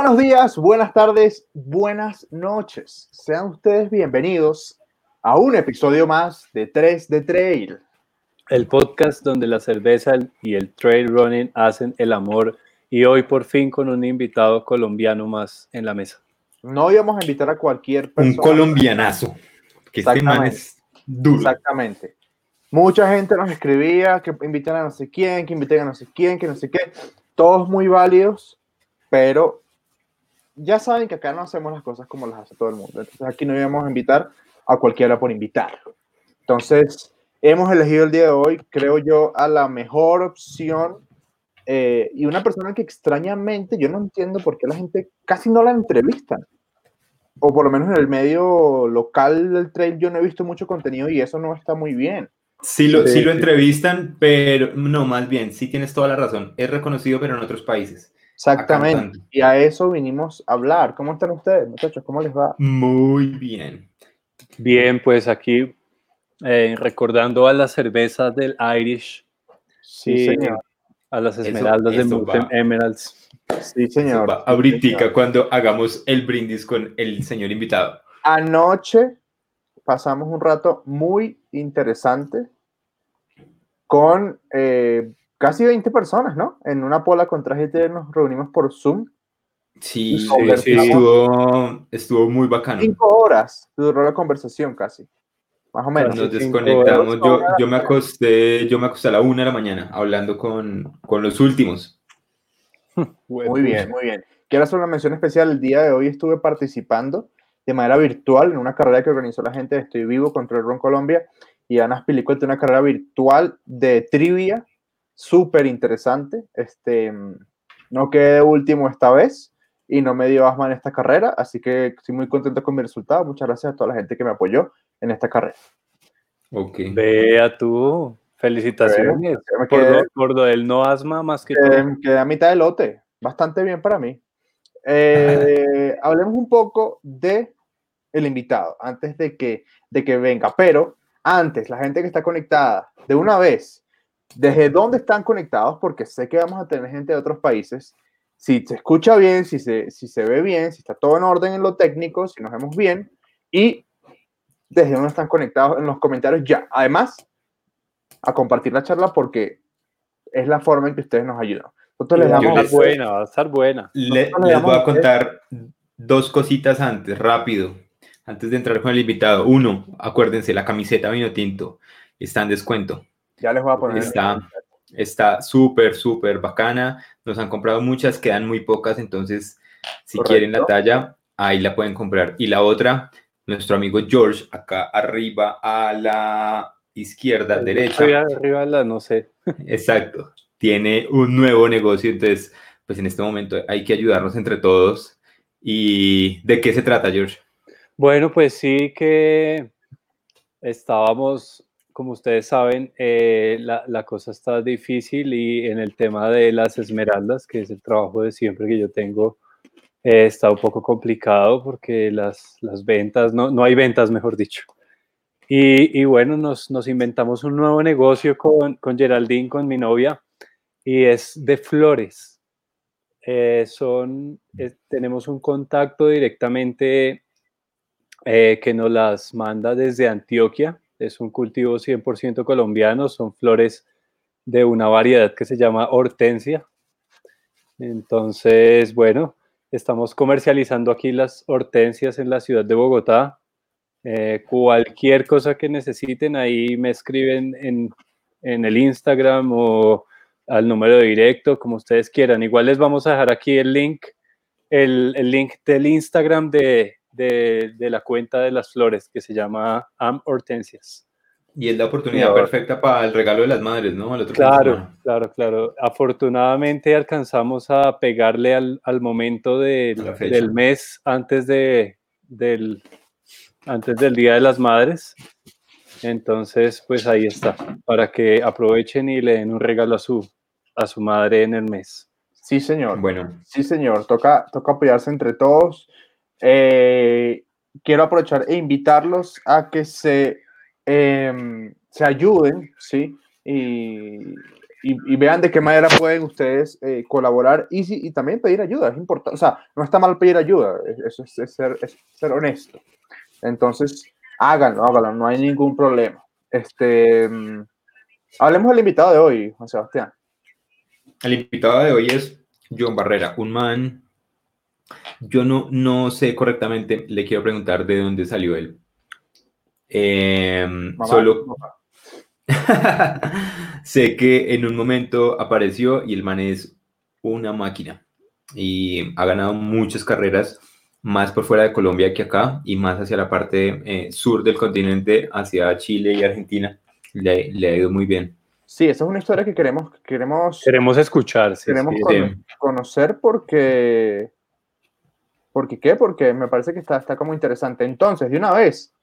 Buenos días, buenas tardes, buenas noches. Sean ustedes bienvenidos a un episodio más de 3 de Trail. El podcast donde la cerveza y el trail running hacen el amor y hoy por fin con un invitado colombiano más en la mesa. No íbamos a invitar a cualquier persona. Un colombianazo. Que este man es duro. Exactamente. Mucha gente nos escribía que invitan a no sé quién, que inviten a no sé quién, que no sé qué. Todos muy válidos, pero ya saben que acá no hacemos las cosas como las hace todo el mundo. Entonces aquí no íbamos a invitar a cualquiera por invitar. Entonces, hemos elegido el día de hoy, creo yo, a la mejor opción eh, y una persona que extrañamente yo no entiendo por qué la gente casi no la entrevista. O por lo menos en el medio local del trail yo no he visto mucho contenido y eso no está muy bien. Sí lo, sí, lo entrevistan, pero no, más bien, sí tienes toda la razón. Es reconocido, pero en otros países. Exactamente. Y a eso vinimos a hablar. ¿Cómo están ustedes, muchachos? ¿Cómo les va? Muy bien. Bien, pues aquí eh, recordando a las cervezas del Irish. Sí, señor a las esmeraldas de Mountain Emeralds. Sí, señor. ahorita cuando hagamos el brindis con el señor invitado. Anoche pasamos un rato muy interesante con eh, casi 20 personas, ¿no? En una pola con traje nos reunimos por Zoom. Sí, sí, estuvo, estuvo muy bacano. Cinco horas duró la conversación casi. Más o menos. Nos desconectamos. Yo, yo, me acosté, yo me acosté a la una de la mañana hablando con, con los últimos. Muy bien, muy bien. Quiero hacer una mención especial. El día de hoy estuve participando de manera virtual en una carrera que organizó la gente de Estoy Vivo contra el Ron Colombia y Ana Spilicueta, una carrera virtual de trivia súper interesante. Este, no quedé último esta vez y no me dio asma en esta carrera, así que estoy muy contento con mi resultado. Muchas gracias a toda la gente que me apoyó en esta carrera. Ok. Vea tú. Felicitaciones por, lo, del no asma más que Quedé a mitad de lote. Bastante bien para mí. Eh, hablemos un poco de el invitado antes de que, de que venga. Pero antes, la gente que está conectada, de una vez, desde dónde están conectados, porque sé que vamos a tener gente de otros países. Si se escucha bien, si se, si se ve bien, si está todo en orden en lo técnico, si nos vemos bien. Y desde dónde están conectados en los comentarios ya. Además, a compartir la charla porque es la forma en que ustedes nos ayudan. Nosotros les damos les, buena, va a estar buena. les voy a contar dos cositas antes, rápido, antes de entrar con el invitado. Uno, acuérdense, la camiseta vino tinto está en descuento. Ya les voy a poner. Está está súper, súper bacana. Nos han comprado muchas, quedan muy pocas, entonces si quieren la talla, ahí la pueden comprar. Y la otra, nuestro amigo George, acá arriba a la izquierda, derecha. Arriba, a la, no sé. Exacto. Tiene un nuevo negocio, entonces, pues en este momento hay que ayudarnos entre todos. ¿Y de qué se trata, George? Bueno, pues sí que estábamos, como ustedes saben, eh, la, la, cosa está difícil y en el tema de las esmeraldas, que es el trabajo de siempre que yo tengo, eh, está un poco complicado porque las, las ventas, no, no, hay ventas, mejor dicho. Y, y bueno, nos, nos, inventamos un nuevo negocio con, con, Geraldine, con mi novia, y es de flores. Eh, son, eh, tenemos un contacto directamente eh, que nos las manda desde Antioquia. Es un cultivo 100% colombiano, son flores de una variedad que se llama hortensia. Entonces, bueno, Estamos comercializando aquí las hortensias en la ciudad de Bogotá. Eh, cualquier cosa que necesiten, ahí me escriben en, en, el Instagram o al número directo, como ustedes quieran. Igual les vamos a dejar aquí el link, el, el link del Instagram de, de, de, la cuenta de las flores que se llama Am Hortensias. Y es la oportunidad perfecta para el regalo de las madres, ¿no? claro, claro, claro. Afortunadamente alcanzamos a pegarle al, al momento de, del mes antes, de, del, antes del Día de las Madres. Entonces, pues ahí está, para que aprovechen y le den un regalo a su, a su madre en el mes. Sí, señor. Bueno. Sí, señor. Toca, toca apoyarse entre todos. Eh, quiero aprovechar e invitarlos a que se Em, se ayuden, ¿sí? Y y, vean de qué manera pueden ustedes eh, colaborar y, y, también pedir ayuda, es importante, o sea, no está mal pedir ayuda, eso es, ser, ser honesto. Entonces, háganlo, háganlo, no hay ningún problema. Este, mm, hablemos del invitado de hoy, Juan Sebastián. El invitado de hoy es John Barrera, un man, yo no, no sé correctamente, le quiero preguntar de dónde salió él. Em, solo sé que en un momento apareció y el man es una máquina y ha ganado muchas carreras más por fuera de Colombia que acá y más hacia la parte eh, sur del continente, hacia Chile y Argentina. Le, le, ha ido muy bien. Sí, esa es una historia que queremos queremos queremos escuchar, queremos conocer porque porque qué, porque me parece que está, está como interesante. Entonces, de una vez,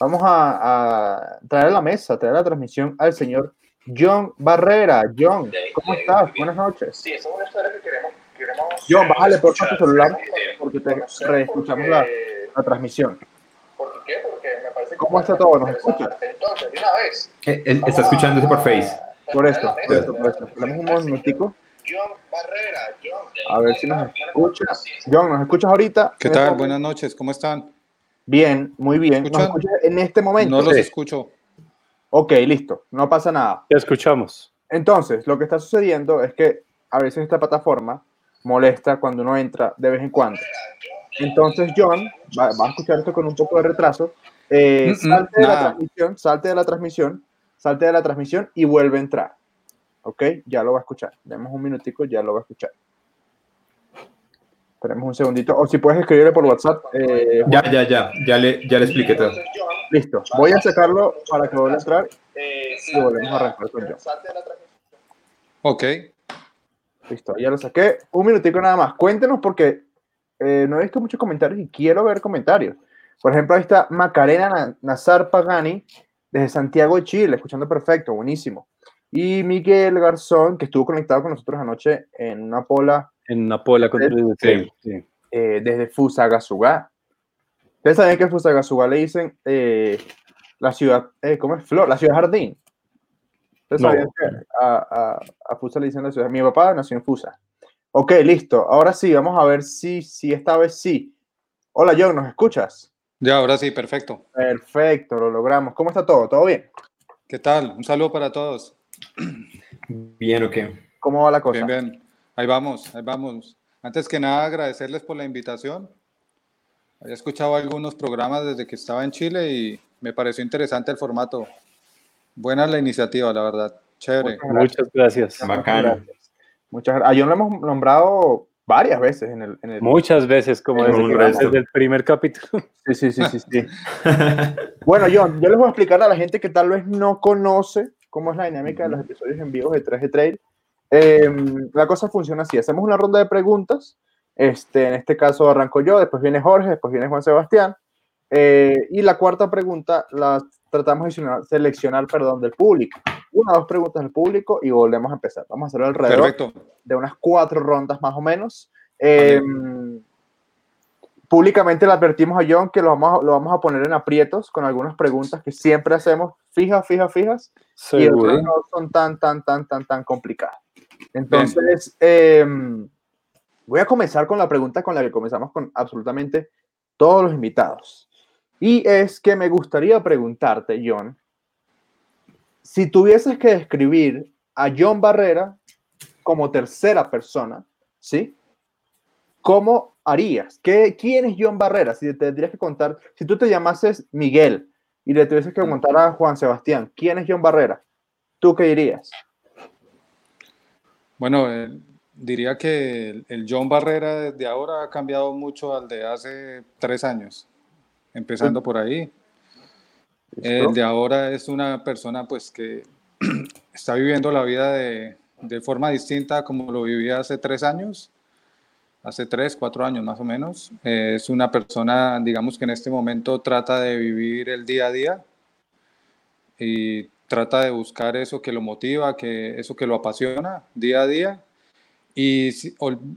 vamos a, traer a la mesa, traer a la transmisión al señor John Barrera. John, ¿cómo estás? Buenas noches. Sí, esa es una historia que queremos John, bájale por tu celular porque te reescuchamos la, la transmisión. ¿Por qué? Porque me parece que ¿Cómo está todo? ¿Nos escucha? Entonces, de una vez. Eh, él, está escuchándose por Face. Por esto, por esto, por esto. Dame un momentico. John Barrera, John. A ver si nos escucha. John, ¿nos escuchas ahorita? ¿Qué tal? Buenas noches, ¿cómo están? Bien, muy bien. ¿Nos escuchas en este momento? No los escucho. Ok, listo, no pasa nada. Te escuchamos. Entonces, lo que está sucediendo es que a veces esta plataforma molesta cuando uno entra de vez en cuando. Entonces John va, a escuchar esto con un poco de retraso. Eh, salte de la transmisión, salte de la transmisión, salte de la transmisión y vuelve a entrar. ¿Ok? Ya lo va a escuchar. Demos un minutico, ya lo va a escuchar. Esperemos un segundito. O si puedes escribirle por WhatsApp. Eh, ya, ya, ya. Ya le, ya le expliqué todo. Listo. Voy a sacarlo para que vuelva a entrar y volvemos a arrancar con John. Ok. Listo, ya lo saqué. Un minutico nada más. Cuéntenos porque eh, no he visto muchos comentarios y quiero ver comentarios. Por ejemplo, ahí está Macarena Nazar Pagani desde Santiago de Chile, escuchando perfecto, buenísimo. Y Miguel Garzón, que estuvo conectado con nosotros anoche en una pola. En una pola con desde, sí. eh, desde Fusagasugá. Ustedes saben que Fusagasugá le dicen eh, la ciudad, eh, ¿cómo es? Flor, la ciudad jardín. Ustedes que a, a, Fusa le dicen la ciudad. Mi papá nació en Fusa. Ok, listo. Ahora sí, vamos a ver si, si esta vez sí. Hola, John, ¿nos escuchas? Ya, ahora sí, perfecto. Perfecto, lo logramos. ¿Cómo está todo? ¿Todo bien? ¿Qué tal? Un saludo para todos. Bien, ¿o qué? ¿Cómo va la cosa? Bien, bien. Ahí vamos, ahí vamos. Antes que nada, agradecerles por la invitación. Había escuchado algunos programas desde que estaba en Chile y me pareció interesante el formato. Buena la iniciativa, la verdad. Chévere. Muchas gracias. Bacana. Muchas gracias. A John lo hemos nombrado varias veces en el. Muchas veces, como desde, el primer capítulo. Sí, sí, sí, sí. sí. bueno, John, yo les voy a explicar a la gente que tal vez no conoce cómo es la dinámica de los episodios en vivo de 3G Trail. Em, la cosa funciona así: hacemos una ronda de preguntas. Este, en este caso arranco yo, después viene Jorge, después viene Juan Sebastián. Eh, y la cuarta pregunta la tratamos de seleccionar, perdón, del público. Una o dos preguntas del público y volvemos a empezar. Vamos a hacerlo alrededor de unas cuatro rondas más o menos. Em, públicamente le advertimos a John que lo vamos, a, lo vamos a poner en aprietos con algunas preguntas que siempre hacemos fijas, fijas, fijas. Y no son tan, tan, tan, tan, tan complicadas. Entonces, em, voy a comenzar con la pregunta con la que comenzamos con absolutamente todos los invitados. Y es que me gustaría preguntarte, John, si tuvieses que describir a John Barrera como tercera persona, ¿sí? ¿Cómo harías? ¿Qué, ¿Quién es John Barrera? Si te tendrías que contar, si tú te llamases Miguel y le tuvieses que contar a Juan Sebastián, ¿quién es John Barrera? ¿Tú qué dirías? Bueno, eh, diría que el John Barrera de ahora ha cambiado mucho al de hace tres años empezando por ahí. El de ahora es una persona pues que está viviendo la vida de, de, forma distinta como lo vivía hace tres años, hace tres, cuatro años más o menos. es una persona, digamos que en este momento trata de vivir el día a día y trata de buscar eso que lo motiva, que, eso que lo apasiona día a día y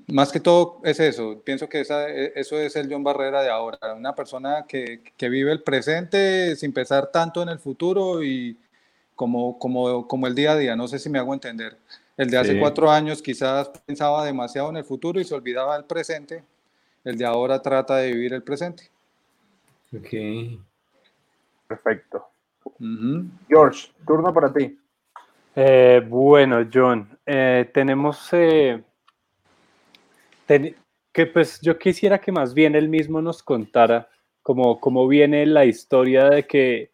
más que todo es eso, pienso que e, eso es el John Barrera de ahora, una persona que, que, vive el presente sin pensar tanto en el futuro y como, como, como el día a día, no sé si me hago entender. El de hace cuatro años quizás pensaba demasiado en el futuro y se olvidaba del presente. El de ahora trata de vivir el presente. Ok. Perfecto. George, turno para ti. Eh, bueno, John, eh, tenemos eh, que pues yo quisiera que más bien él mismo nos contara cómo, cómo viene la historia de que,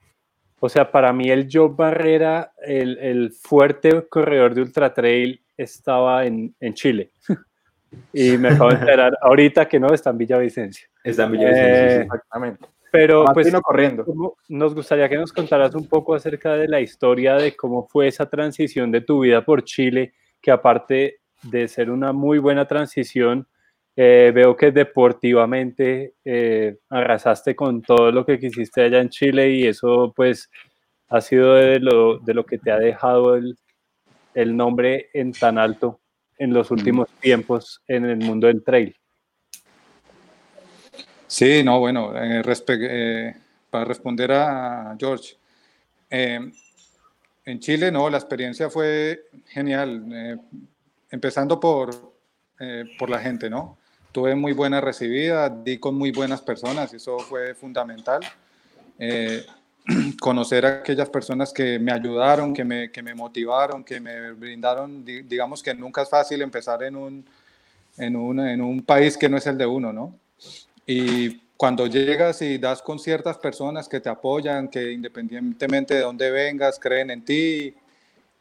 o sea, para mí el Joe Barrera, el, el fuerte corredor de Ultra Trail, estaba en, en Chile. y me acabo de enterar ahorita que no, está en Villavicencio. Está en Villavicencio, exactamente. Pero pues corriendo. nos gustaría que nos contaras un poco acerca de la historia de cómo fue esa transición de tu vida por Chile, que aparte de ser una muy buena transición, eh, veo que deportivamente eh, arrasaste con todo lo que quisiste allá en Chile y eso pues ha sido de lo, de lo que te ha dejado el, el nombre en tan alto en los últimos tiempos en el mundo del trail. Sí, no, bueno, eh, eh, para responder a George, em, en Chile, no, la experiencia fue genial, empezando por, por la gente, ¿no? Tuve muy buena recibida, di con muy buenas personas, eso fue fundamental. conocer a aquellas personas que me ayudaron, que me, que me motivaron, que me brindaron, digamos que nunca es fácil empezar en un, en, un, en un país que no es el de uno, ¿no? Y cuando llegas y das con ciertas personas que te apoyan, que independientemente de dónde vengas, creen en ti,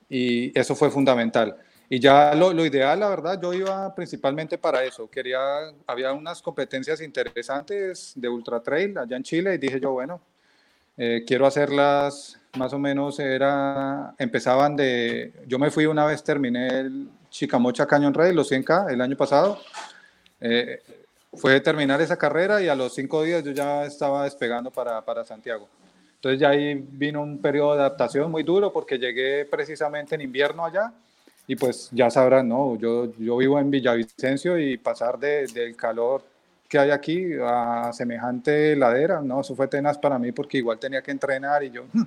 y eso fue fundamental. Y ya lo, lo, ideal, la verdad, yo iba principalmente para eso. Quería, había unas competencias interesantes de ultra trail allá en Chile y dije yo, bueno, eh, quiero hacerlas más o menos, era, empezaban de, yo me fui una vez, terminé el Chicamocha Canyon Rail, los 100K, el año pasado. Eh, fue terminar esa carrera y a los cinco días yo ya estaba despegando para, para Santiago. Entonces ya ahí vino un periodo de adaptación muy duro porque llegué precisamente en invierno allá y pues ya sabrán, ¿no? Yo, yo vivo en Villavicencio y pasar de, del calor que hay aquí a semejante ladera, no, eso fue tenaz para mí porque igual tenía que entrenar y yo, o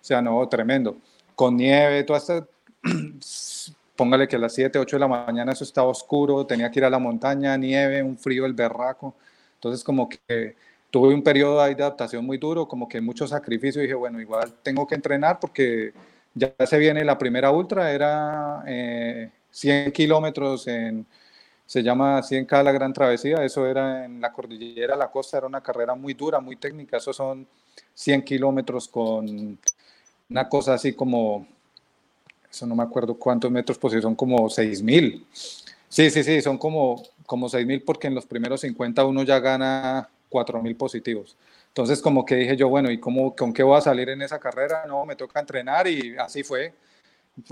sea, no, tremendo. Con nieve, toda esta póngale que a las 7, 8 de la mañana eso estaba oscuro, tenía que ir a la montaña, nieve, un frío, el berraco. Entonces como que tuve un periodo de adaptación muy duro, como que mucho sacrificio. Dije, bueno, igual tengo que entrenar porque ya se viene la primera ultra, era 100 eh, kilómetros en, se llama 100K la Gran Travesía, eso era en la cordillera, la costa, era una carrera muy dura, muy técnica, eso son 100 kilómetros con una cosa así como eso no me acuerdo cuántos metros, pues son como 6.000. Sí, sí, sí, son como, como 6.000 porque en los primeros 50 uno ya gana 4.000 positivos. Entonces como que dije yo, bueno, ¿y cómo, con qué voy a salir en esa carrera? No, me toca entrenar y así fue.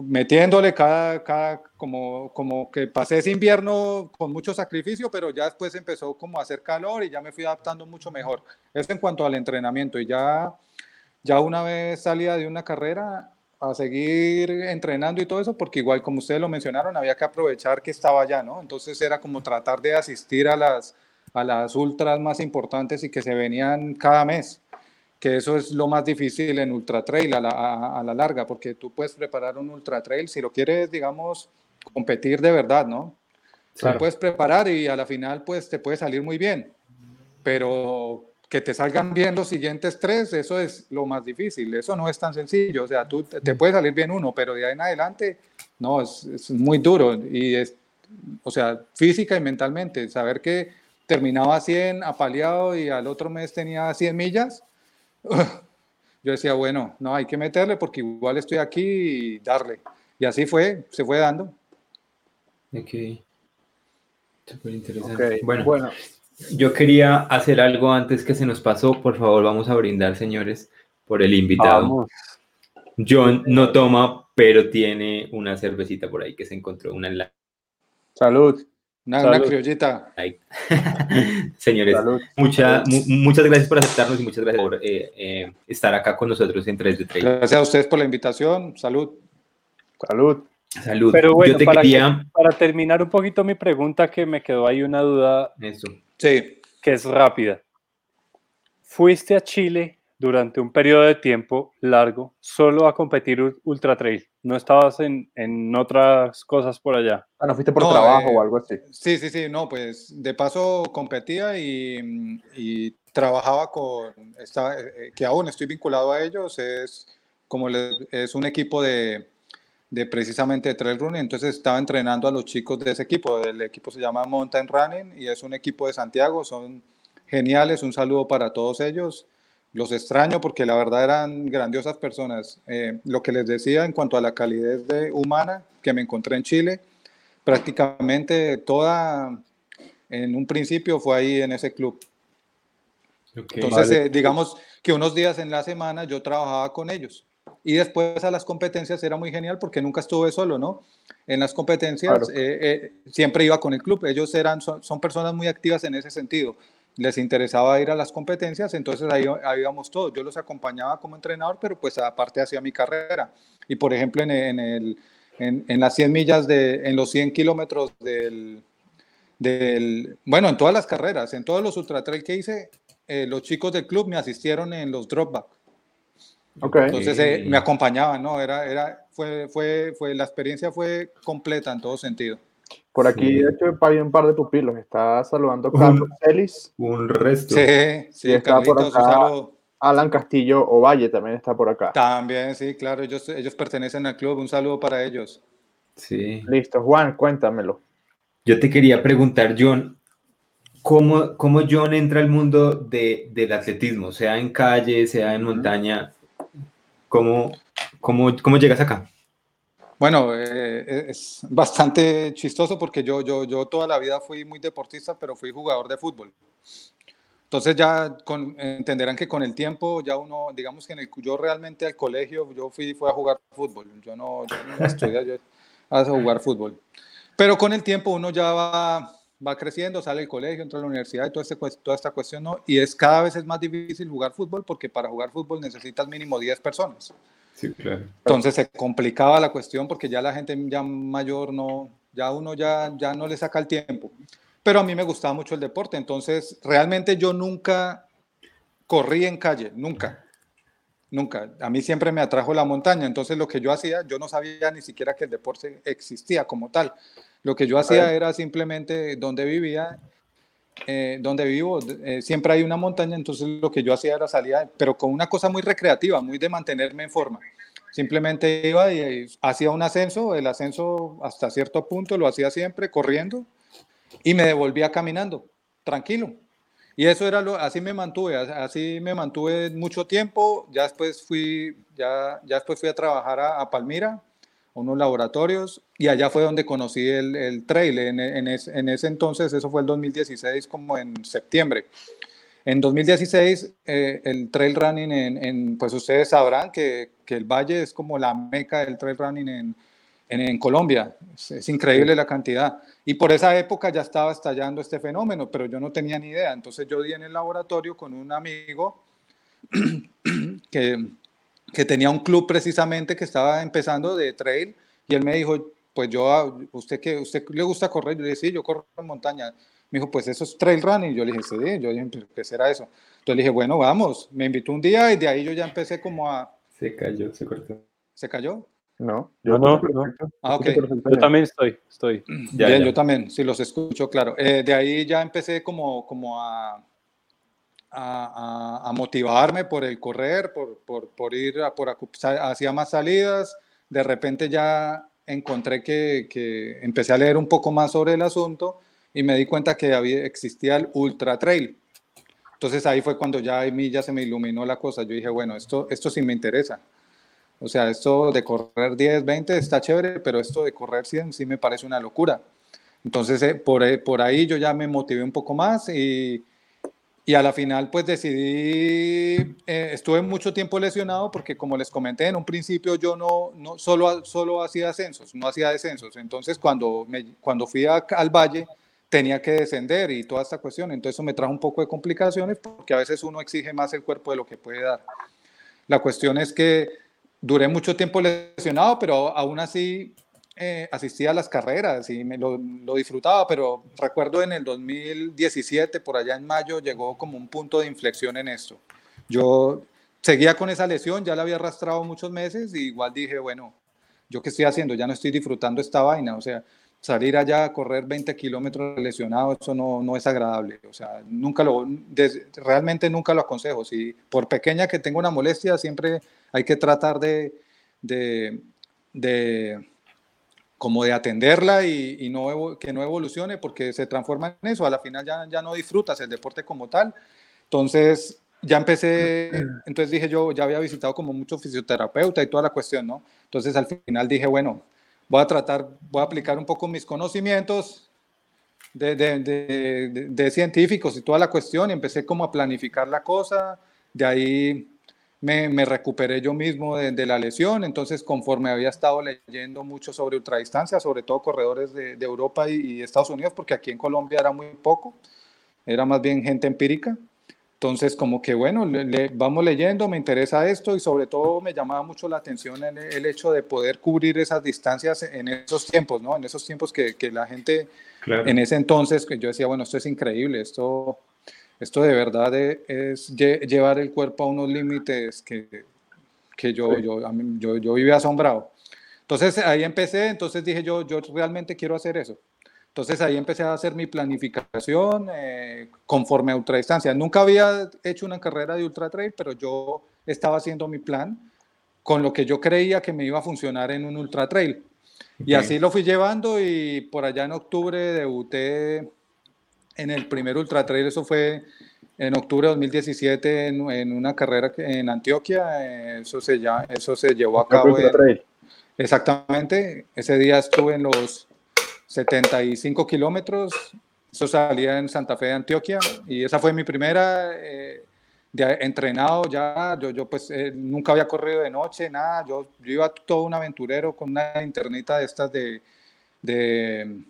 Metiéndole cada, cada como, como que pasé ese invierno con mucho sacrificio, pero ya después empezó como a hacer calor y ya me fui adaptando mucho mejor. Eso en cuanto al entrenamiento y ya, ya una vez salía de una carrera, a seguir entrenando y todo eso, porque igual como ustedes lo mencionaron, había que aprovechar que estaba allá, ¿no? Entonces era como tratar de asistir a las, a las ultras más importantes y que se venían cada mes, que eso es lo más difícil en ultra trail a la, a, la larga, porque tú puedes preparar un ultra trail si lo quieres, digamos, competir de verdad, ¿no? Claro. puedes preparar y a la final pues te puede salir muy bien, pero que te salgan bien los siguientes tres, eso es lo más difícil, eso no es tan sencillo, o sea, tú te puede salir bien uno, pero de ahí en adelante, no, es, es muy duro y es, o sea, física y mentalmente, saber que terminaba 100 apaleado y al otro mes tenía 100 millas, yo decía, bueno, no, hay que meterle porque igual estoy aquí y darle. Y así fue, se fue dando. Ok. Súper interesante. Bueno, bueno, yo quería hacer algo antes que se nos pasó. Por favor, vamos a brindar, señores, por el invitado. John no toma, pero tiene una cervecita por ahí que se encontró, una en la... Salud. Una, criollita. Señores, muchas gracias por aceptarnos y muchas gracias por eh, eh, estar acá con nosotros en 3 de 3. Gracias a ustedes por la invitación. Salud. Salud. Salud. Pero bueno, para, para, terminar un poquito mi pregunta, que me quedó ahí una duda. Eso. Sí. Que es rápida. Fuiste a Chile durante un periodo de tiempo largo solo a competir ultra trail. No estabas en, en otras cosas por allá. Ah, no fuiste por trabajo eh, o algo así. Sí, sí, sí, no, pues de paso competía y, y trabajaba con, estaba, eh, que aún estoy vinculado a ellos, es como le- es un equipo de, de precisamente de trail running, entonces estaba entrenando a los chicos de ese equipo, el equipo se llama Mountain Running y es un equipo de Santiago, son geniales, un saludo para todos ellos. Los extraño porque la verdad eran grandiosas personas. Eh, lo que les decía en cuanto a la calidez de, humana que me encontré en Chile, prácticamente toda, en un principio fue ahí en ese club. Entonces, Vale. eh, digamos que unos días en la semana yo trabajaba con ellos. Y después a las competencias era muy genial porque nunca estuve solo, ¿no? En las competencias Claro. eh, eh, siempre iba con el club. Ellos eran, son, son personas muy activas en ese sentido. Les interesaba ir a las competencias, entonces ahí, ahí íbamos todos. Yo los acompañaba como entrenador, pero pues aparte hacía mi carrera. Y por ejemplo, en, en, el, en, en las 100 millas, de, en los 100 kilómetros del, del, bueno, en todas las carreras, en todos los ultra trail que hice, eh, los chicos del club me asistieron en los dropback. Ok. Entonces eh, me acompañaban, ¿no? Era, era, fue, fue, fue, la experiencia fue completa en todo sentido. Por aquí, Sí. de hecho, hay un par de pupilos. Está saludando Carlos Celis. Un resto. Sí, Y sí, está por Carlitos, acá. saludo. Alan Castillo Ovalle también está por acá. También, sí, claro, ellos, ellos pertenecen al club, un saludo para ellos. Sí. Listo, Juan, cuéntamelo. Yo te quería preguntar, John, ¿cómo, cómo John entra al mundo de, del atletismo? Sea en calle, sea en montaña. ¿Cómo, cómo, cómo llegas acá? Bueno, eh, es bastante chistoso porque yo, yo, yo toda la vida fui muy deportista, pero fui jugador de fútbol. Entonces ya con, entenderán que con el tiempo ya uno, digamos que en el, yo realmente al colegio, yo fui, fui a jugar fútbol, yo no, yo estudié, yo a jugar fútbol. Pero con el tiempo uno ya va, va creciendo, sale del colegio, entra a la universidad y toda, este, toda esta cuestión, ¿no? Y es cada vez es más difícil jugar fútbol porque para jugar fútbol necesitas mínimo 10 personas. Sí, claro. Entonces se complicaba la cuestión porque ya la gente ya mayor no, ya uno ya, ya no le saca el tiempo. Pero a mí me gustaba mucho el deporte, entonces realmente yo nunca corrí en calle, nunca, nunca. A mí siempre me atrajo la montaña, entonces lo que yo hacía, yo no sabía ni siquiera que el deporte existía como tal. Lo que yo hacía era simplemente donde vivía, eh, donde vivo, eh, siempre hay una montaña, entonces lo que yo hacía era salir, pero con una cosa muy recreativa, muy de mantenerme en forma. Simplemente iba y, y hacía un ascenso, el ascenso hasta cierto punto lo hacía siempre corriendo y me devolvía caminando, tranquilo. Y eso era lo, así me mantuve, así me mantuve mucho tiempo. Ya después fui, ya, ya después fui a trabajar a, Palmira, unos laboratorios, y allá fue donde conocí el, el trail. En, en, es, en, ese entonces, eso fue el 2016, como en septiembre. En 2016, eh, el trail running, en, en, pues ustedes sabrán que, que, el Valle es como la meca del trail running en, en Colombia. Es, es, increíble la cantidad. Y por esa época ya estaba estallando este fenómeno, pero yo no tenía ni idea. Entonces yo di en el laboratorio con un amigo que, que tenía un club precisamente que estaba empezando de trail y él me dijo, pues yo, ¿usted que usted le gusta correr? Yo le dije, sí, yo corro en montaña. Me dijo, pues eso es trail running. Yo le dije, sí, yo dije, ¿qué será eso? Entonces le dije, bueno, vamos. Me invitó un día y de ahí yo ya empecé como a... Se cayó, se cortó. ¿Se cayó? No, yo no, no. Ah, ok. Yo también estoy, estoy. Ya, Bien, ya. yo también, sí, los escucho, claro. Eh, de ahí ya empecé como, como a, a, a, motivarme por el correr, por, por, por ir a, por hacia más salidas. De repente ya encontré que, que, empecé a leer un poco más sobre el asunto y me di cuenta que había, existía el ultra trail. Entonces ahí fue cuando ya a mí ya se me iluminó la cosa. Yo dije, bueno, esto, esto sí me interesa. O sea, esto de correr 10, 20 está chévere, pero esto de correr 100 sí me parece una locura. Entonces, eh, por, por, ahí yo ya me motivé un poco más y, y a la final pues decidí, eh, estuve mucho tiempo lesionado porque como les comenté en un principio yo no, no solo, solo hacía ascensos, no hacía descensos. Entonces cuando, me, cuando fui al valle tenía que descender y toda esta cuestión. Entonces eso me trajo un poco de complicaciones porque a veces uno exige más el cuerpo de lo que puede dar. La cuestión es que duré mucho tiempo lesionado, pero aún así eh, asistía a las carreras y me lo, lo, disfrutaba, pero recuerdo en el 2017, por allá en mayo, llegó como un punto de inflexión en esto. Yo seguía con esa lesión, ya la había arrastrado muchos meses y igual dije, bueno, ¿yo qué estoy haciendo? Ya no estoy disfrutando esta vaina, o sea, salir allá a correr 20 kilómetros lesionado, eso no, no es agradable, o sea, nunca lo, realmente nunca lo aconsejo, si por pequeña que tenga una molestia, siempre hay que tratar de, de, de como de atenderla y, y, no, que no evolucione porque se transforma en eso, a la final ya, ya no disfrutas el deporte como tal, entonces ya empecé, entonces dije yo, ya había visitado como mucho fisioterapeuta y toda la cuestión, ¿no? Entonces al final dije, bueno, voy a tratar, voy a aplicar un poco mis conocimientos de, de, de, de científicos y toda la cuestión. Y empecé como a planificar la cosa, de ahí me, me recuperé yo mismo de, la lesión, entonces conforme había estado leyendo mucho sobre ultradistancia, sobre todo corredores de, Europa y, y Estados Unidos, porque aquí en Colombia era muy poco, era más bien gente empírica, entonces, como que bueno, le, vamos leyendo, me interesa esto y sobre todo me llamaba mucho la atención el, hecho de poder cubrir esas distancias en esos tiempos, ¿no? En esos tiempos que, que la gente, en ese entonces, que yo decía, bueno, esto es increíble, esto, esto de verdad es, llevar el cuerpo a unos límites que, que yo, yo, yo, yo vivía asombrado. Entonces ahí empecé, entonces dije yo, yo realmente quiero hacer eso. Entonces ahí empecé a hacer mi planificación eh, conforme a ultradistancia. Nunca había hecho una carrera de ultra trail, pero yo estaba haciendo mi plan con lo que yo creía que me iba a funcionar en un ultra trail. Y así lo fui llevando y por allá en octubre debuté en el primer ultra trail, eso fue en octubre de 2017 en, una carrera en Antioquia, eh, eso se, ya, eso se llevó a cabo. exactamente, ese día estuve en los 75 kilómetros. Eso salía en Santa Fe de Antioquia y esa fue mi primera eh, de entrenado ya. Yo, yo pues eh, nunca había corrido de noche, nada. Yo, yo iba todo un aventurero con una internita de estas de, de,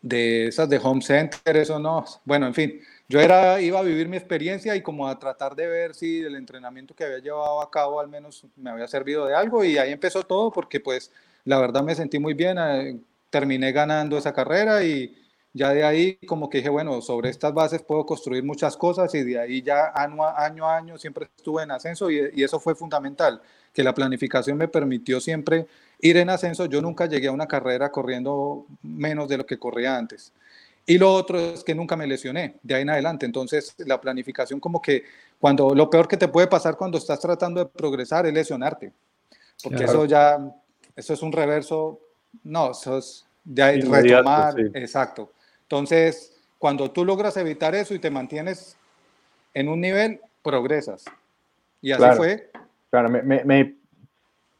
de esas de home center, eso no. Bueno, en fin, yo era, iba a vivir mi experiencia y como a tratar de ver si el entrenamiento que había llevado a cabo al menos me había servido de algo y ahí empezó todo porque pues la verdad me sentí muy bien. Eh, terminé ganando esa carrera y ya de ahí como que dije, bueno, sobre estas bases puedo construir muchas cosas y de ahí ya año a año, año siempre estuve en ascenso y, y, eso fue fundamental, que la planificación me permitió siempre ir en ascenso. Yo nunca llegué a una carrera corriendo menos de lo que corría antes. Y lo otro es que nunca me lesioné de ahí en adelante. Entonces, la planificación como que cuando lo peor que te puede pasar cuando estás tratando de progresar es lesionarte. Porque eso ya, eso es un reverso no, eso es de retomar, exacto. Entonces, cuando tú logras evitar eso y te mantienes en un nivel, progresas. Y así fue. Claro, me, me,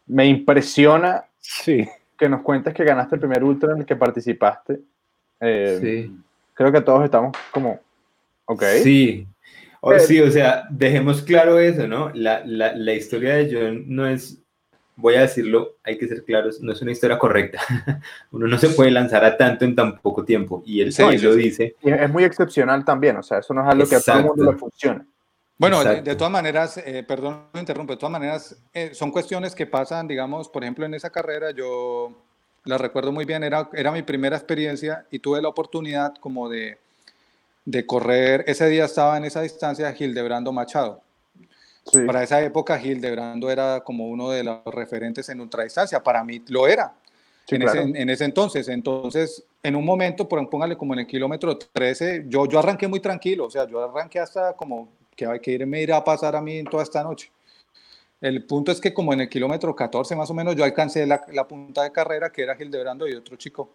me, impresiona sí. que nos cuentes que ganaste el primer ultra en el que participaste. Eh, sí. Creo que todos estamos como, ok. Sí. O, sí, o sea, dejemos claro eso, ¿no? La, la, la historia de John no es voy a decirlo, hay que ser claros, no es una historia correcta. Uno no se puede lanzar a tanto en tan poco tiempo. Y él sí, lo dice. es muy excepcional también, o sea, eso no es algo que a todo el mundo le funcione. Bueno, de, todas maneras, eh, perdón, no interrumpo, de todas maneras, eh, son cuestiones que pasan, digamos, por ejemplo, en esa carrera yo la recuerdo muy bien, era, era mi primera experiencia y tuve la oportunidad como de, de correr, ese día estaba en esa distancia Gildebrando Machado. Para esa época, Hildebrando era como uno de los referentes en ultradistancia. Para mí lo era. en, ese, en, ese, entonces. Entonces, en un momento, póngale como en el kilómetro 13, yo, yo arranqué muy tranquilo. O sea, yo arranqué hasta como que hay que irme ir a pasar a mí toda esta noche. El punto es que como en el kilómetro 14 más o menos yo alcancé la, la punta de carrera que era Hildebrando y otro chico.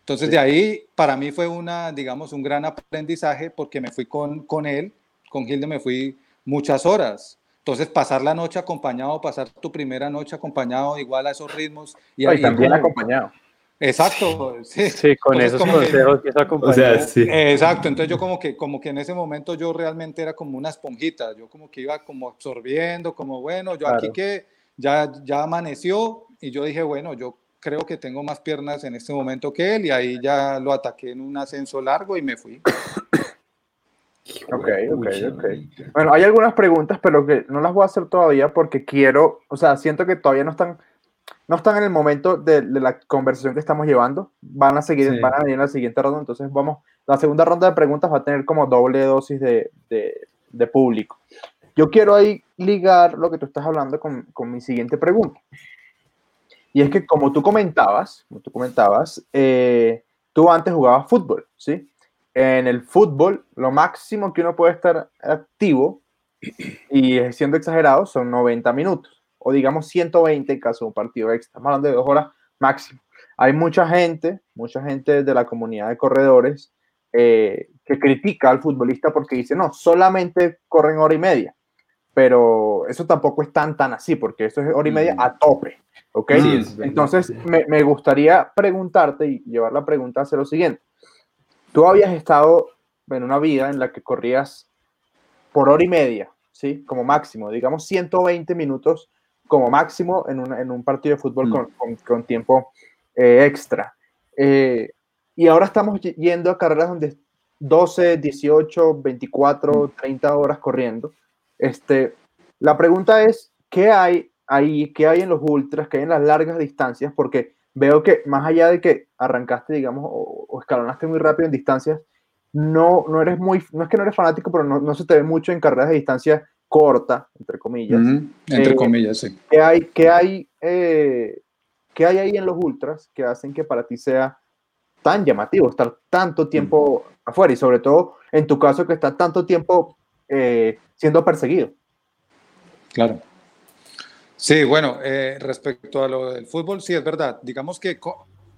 Entonces de ahí para mí fue una, digamos, un gran aprendizaje porque me fui con, con él, con Hilde me fui muchas horas. Entonces, pasar la noche acompañado, pasar tu primera noche acompañado, igual a esos ritmos. Y, ahí también acompañado. Exacto, sí, con esos consejos que, o sea, sí. Exacto, entonces yo como que, como que en ese momento yo realmente era como una esponjita, yo como que iba como absorbiendo, como bueno, yo aquí que ya, ya amaneció y yo dije, bueno, yo creo que tengo más piernas en este momento que él y ahí ya lo ataqué en un ascenso largo y me fui. Ok, ok, ok. Bueno, hay algunas preguntas, pero que no las voy a hacer todavía porque quiero, o sea, siento que todavía no están, no están en el momento de, la conversación que estamos llevando. Van a seguir, van a venir en la siguiente ronda. Entonces, vamos, la segunda ronda de preguntas va a tener como doble dosis de, de, de público. Yo quiero ahí ligar lo que tú estás hablando con, con mi siguiente pregunta. Y es que como tú comentabas, como tú comentabas, eh, tú antes jugabas fútbol, ¿sí? En el fútbol, lo máximo que uno puede estar activo, y siendo exagerado, son 90 minutos, o digamos 120 en caso de un partido extra. Estamos hablando de dos horas máximo. Hay mucha gente, mucha gente de la comunidad de corredores eh, que critica al futbolista porque dice, no, solamente corren hora y media. Pero eso tampoco es tan, tan así, porque eso es hora y media mm. a tope. ¿Ok? Entonces, me, me, gustaría preguntarte y llevar la pregunta a hacer lo siguiente. Tú habías estado en una vida en la que corrías por hora y media, ¿sí? Como máximo, digamos 120 minutos como máximo en, en un partido de fútbol mm. con, con, tiempo eh, extra. Eh, y ahora estamos yendo a carreras donde 12, 18, 24, 30 horas corriendo. Este, la pregunta es, ¿qué hay ahí, qué hay en los ultras, qué hay en las largas distancias? Porque veo que más allá de que arrancaste, digamos, o, escalonaste muy rápido en distancias, no, no eres muy, no es que no eres fanático, pero no, no se te ve mucho en carreras de distancia corta, entre comillas. Entre eh, comillas, sí. ¿Qué hay, qué hay, eh, qué hay ahí en los ultras que hacen que para ti sea tan llamativo estar tanto tiempo afuera y sobre todo en tu caso que está tanto tiempo eh, siendo perseguido. Claro. Sí, bueno, eh, respecto a lo del fútbol, sí es verdad. Digamos que